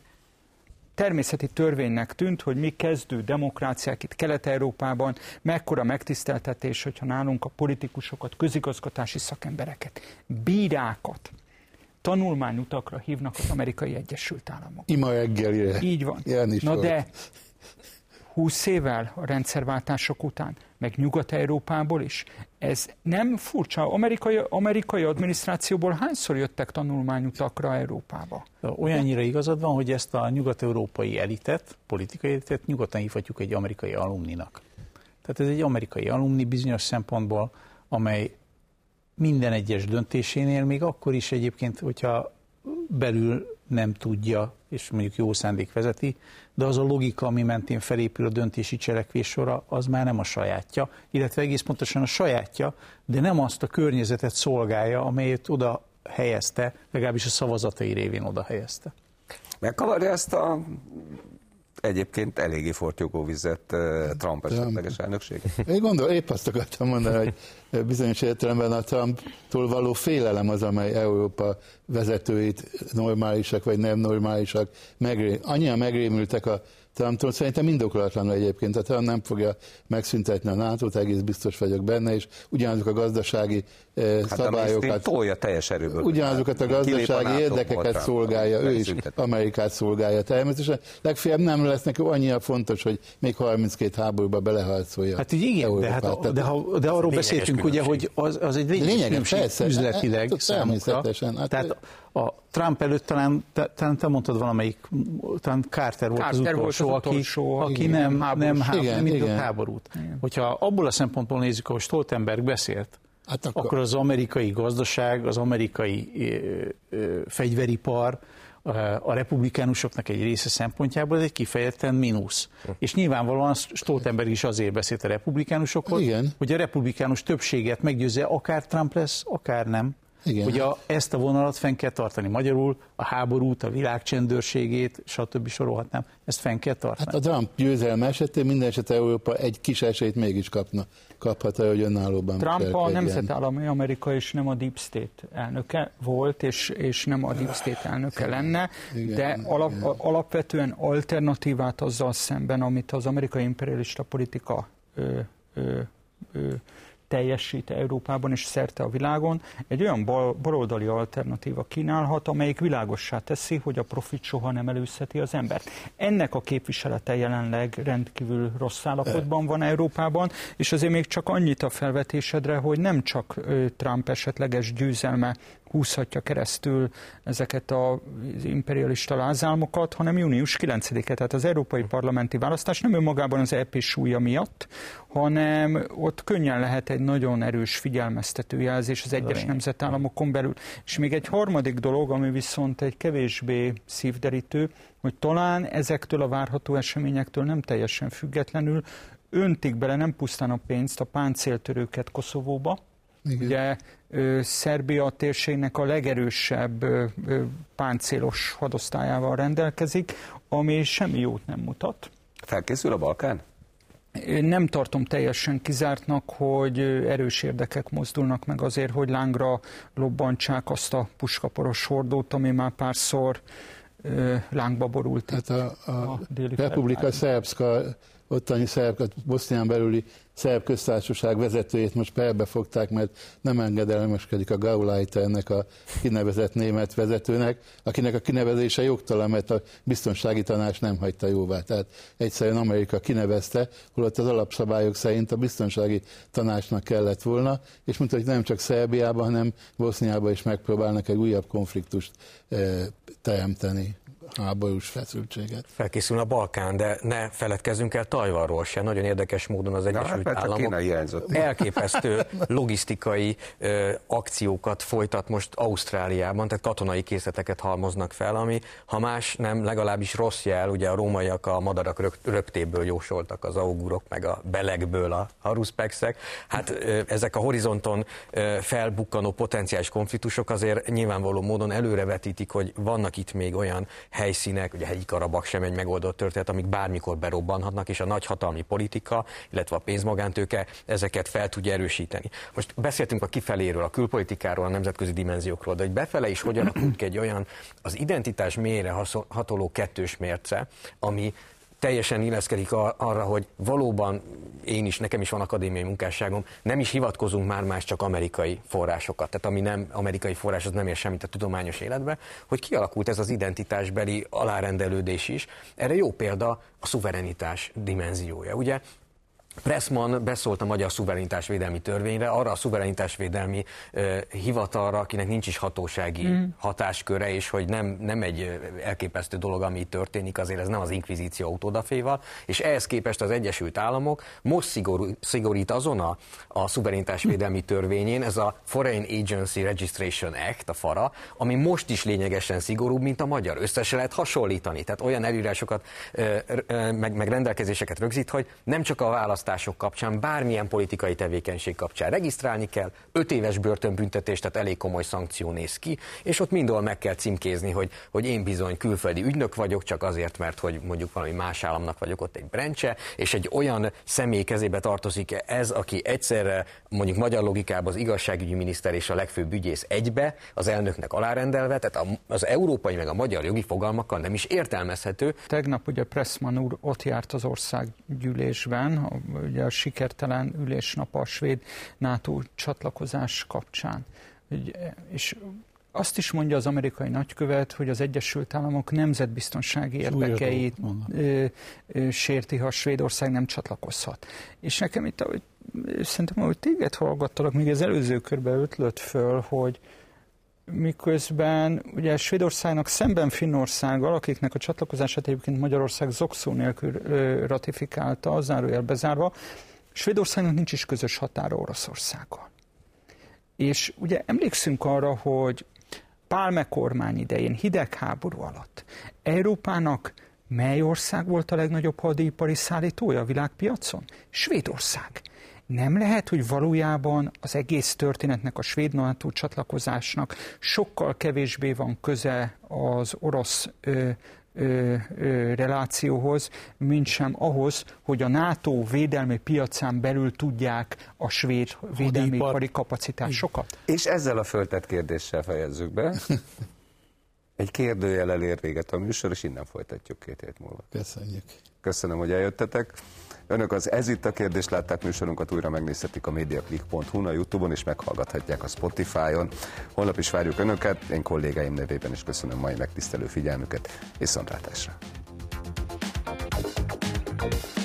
természeti törvénynek tűnt, hogy mi kezdő demokráciák itt Kelet-Európában, mekkora megtiszteltetés, hogyha nálunk a politikusokat, közigazgatási szakembereket, bírákat, tanulmányutakra hívnak az amerikai Egyesült Államok. Ima reggelire. Így van. Na volt. de 20 évvel a rendszerváltások után, meg Nyugat-Európából is. Ez nem furcsa. Amerikai, amerikai adminisztrációból hányszor jöttek tanulmányutakra Európába? Olyannyira igazad van, hogy ezt a nyugat-európai elitet, politikai elitet nyugodtan hívhatjuk egy amerikai alumninak. Tehát ez egy amerikai alumni bizonyos szempontból, amely minden egyes döntésénél, még akkor is egyébként, hogyha belül nem tudja, és mondjuk jó szándék vezeti, de az a logika, ami mentén felépül a döntési cselekvés sora, az már nem a sajátja, illetve egész pontosan a sajátja, de nem azt a környezetet szolgálja, amelyet oda helyezte, legalábbis a szavazatai révén oda helyezte. Megkavarja ezt a egyébként eléggé fortyogó vizet Trump esetleges elnökség? Én gondolom, épp azt akartam mondani, hogy bizonyos értelemben a Trumptól való félelem az, amely Európa vezetőit normálisak vagy nem normálisak, megré, annyian megrémültek a Trumptól szerintem indokolatlan egyébként. A Trump nem fogja megszüntetni a nato egész biztos vagyok benne, és ugyanazok a gazdasági eh, hát szabályokat... tolja teljes erőből. Ugyanazokat a gazdasági érdekeket szolgálja, ő is Amerikát szolgálja természetesen. Legfeljebb nem lesz neki annyira fontos, hogy még 32 háborúba beleharcolja. Hát így igen, de, hát, de, ha, de arról beszéltünk ugye, hogy az, az egy lényeges persze, üzletileg hát, számukra. Hát, Tehát a Trump előtt talán, talán te mondtad valamelyik, talán Carter volt Carter az utolsó, volt az utolsó aki, aki nem, nem, háborús, nem, igen, nem háborút. Igen. Hogyha abból a szempontból nézzük, ahogy Stoltenberg beszélt, hát akkor... akkor az amerikai gazdaság, az amerikai ö, ö, fegyveripar, a republikánusoknak egy része szempontjából ez egy kifejezetten mínusz. És nyilvánvalóan Stoltenberg is azért beszélt a republikánusokhoz, Igen. hogy a republikánus többséget meggyőzze, akár Trump lesz, akár nem. Igen. Hogy a, ezt a vonalat fenn kell tartani. Magyarul a háborút, a világ csendőrségét, stb. sorolhatnám, ezt fenn kell tartani. Hát a Trump győzelme esetén minden eset Európa egy kis esélyt mégis kapna, kaphat hogy önállóban. Trump a nemzetállami Amerika és nem a Deep State elnöke volt, és, és nem a Deep State elnöke lenne, igen, de alap, igen. alapvetően alternatívát azzal szemben, amit az amerikai imperialista politika ö, ö, ö, teljesít Európában és szerte a világon, egy olyan bal, baloldali alternatíva kínálhat, amelyik világossá teszi, hogy a profit soha nem előzheti az embert. Ennek a képviselete jelenleg rendkívül rossz állapotban van Európában, és azért még csak annyit a felvetésedre, hogy nem csak Trump esetleges győzelme húzhatja keresztül ezeket az imperialista lázálmokat, hanem június 9-e, tehát az európai parlamenti választás nem önmagában az EP súlya miatt, hanem ott könnyen lehet egy nagyon erős figyelmeztető jelzés az egyes nemzetállamokon belül. És még egy harmadik dolog, ami viszont egy kevésbé szívderítő, hogy talán ezektől a várható eseményektől nem teljesen függetlenül öntik bele nem pusztán a pénzt, a páncéltörőket Koszovóba, igen. Ugye Szerbia térségnek a legerősebb páncélos hadosztályával rendelkezik, ami semmi jót nem mutat. Felkészül a Balkán? Én nem tartom teljesen kizártnak, hogy erős érdekek mozdulnak meg azért, hogy lángra lobbantsák azt a puskaporos hordót, ami már párszor lángba borult. Hát a, a, a Republika Szerbszka ottani szerb, Bosznián belüli szerb köztársaság vezetőjét most perbe fogták, mert nem engedelmeskedik a Gauleiter ennek a kinevezett német vezetőnek, akinek a kinevezése jogtalan, mert a biztonsági tanács nem hagyta jóvá. Tehát egyszerűen Amerika kinevezte, holott az alapszabályok szerint a biztonsági tanácsnak kellett volna, és mondta, hogy nem csak Szerbiában, hanem Boszniában is megpróbálnak egy újabb konfliktust e, teremteni háborús feszültséget. Felkészül a Balkán, de ne feledkezzünk el Tajvanról se. Nagyon érdekes módon az Egyesült hát, Államok elképesztő logisztikai ö, akciókat folytat most Ausztráliában, tehát katonai készleteket halmoznak fel, ami ha más nem, legalábbis rossz jel, ugye a rómaiak a madarak rög, röptéből jósoltak az augurok, meg a belegből a haruspexek. Hát ö, ezek a horizonton ö, felbukkanó potenciális konfliktusok azért nyilvánvaló módon előrevetítik, hogy vannak itt még olyan helyszínek, ugye hegyi Karabak sem egy megoldott történet, amik bármikor berobbanhatnak, és a nagyhatalmi politika, illetve a pénzmagántőke ezeket fel tudja erősíteni. Most beszéltünk a kifeléről, a külpolitikáról, a nemzetközi dimenziókról, de hogy befele is hogyan alakult egy olyan az identitás mélyre hatoló kettős mérce, ami teljesen illeszkedik arra, hogy valóban én is, nekem is van akadémiai munkásságom, nem is hivatkozunk már más csak amerikai forrásokat. Tehát ami nem amerikai forrás, az nem ér semmit a tudományos életbe, hogy kialakult ez az identitásbeli alárendelődés is. Erre jó példa a szuverenitás dimenziója. Ugye Pressman beszólt a magyar szuverenitásvédelmi törvényre, arra a szuverenitásvédelmi uh, hivatalra, akinek nincs is hatósági mm. hatásköre, és hogy nem, nem egy elképesztő dolog, ami történik, azért ez nem az inkvizíció autódaféval, és ehhez képest az Egyesült Államok most szigorú, szigorít azon a, a szuverenitásvédelmi törvényén, ez a Foreign Agency Registration Act, a FARA, ami most is lényegesen szigorúbb, mint a magyar. Összesen lehet hasonlítani, tehát olyan előírásokat, uh, uh, meg, meg rendelkezéseket rögzít, hogy nem csak a válasz választások kapcsán, bármilyen politikai tevékenység kapcsán regisztrálni kell, öt éves börtönbüntetés, tehát elég komoly szankció néz ki, és ott mindol meg kell címkézni, hogy, hogy én bizony külföldi ügynök vagyok, csak azért, mert hogy mondjuk valami más államnak vagyok ott egy brencse, és egy olyan személy kezébe tartozik ez, aki egyszerre mondjuk magyar logikában az igazságügyi miniszter és a legfőbb ügyész egybe, az elnöknek alárendelve, tehát az európai meg a magyar jogi fogalmakkal nem is értelmezhető. Tegnap ugye Pressman úr ott járt az országgyűlésben, ugye a sikertelen ülésnap a svéd NATO csatlakozás kapcsán. És azt is mondja az amerikai nagykövet, hogy az Egyesült Államok nemzetbiztonsági érdekeit sérti, ha Svédország nem csatlakozhat. És nekem itt, ahogy, szerintem, hogy téged hallgattalak, még az előző körben ötlött föl, hogy, miközben ugye Svédországnak szemben Finnországgal, akiknek a csatlakozását egyébként Magyarország zokszó nélkül ratifikálta, zárójel bezárva, Svédországnak nincs is közös határa Oroszországgal. És ugye emlékszünk arra, hogy Pálme kormány idején, hidegháború alatt Európának mely ország volt a legnagyobb hadipari szállítója a világpiacon? Svédország nem lehet, hogy valójában az egész történetnek, a svéd NATO csatlakozásnak sokkal kevésbé van köze az orosz ö, ö, ö, relációhoz, mint sem ahhoz, hogy a NATO védelmi piacán belül tudják a svéd védelmi ipari kapacitásokat. És ezzel a föltett kérdéssel fejezzük be. Egy kérdőjel ér véget a műsor, és innen folytatjuk két hét múlva. Köszönjük. Köszönöm, hogy eljöttetek. Önök az Ez itt a kérdés látták műsorunkat újra megnézhetik a mediaclick.hu, a Youtube-on és meghallgathatják a Spotify-on. Holnap is várjuk Önöket, én kollégáim nevében is köszönöm mai megtisztelő figyelmüket, és szontlátásra. thank you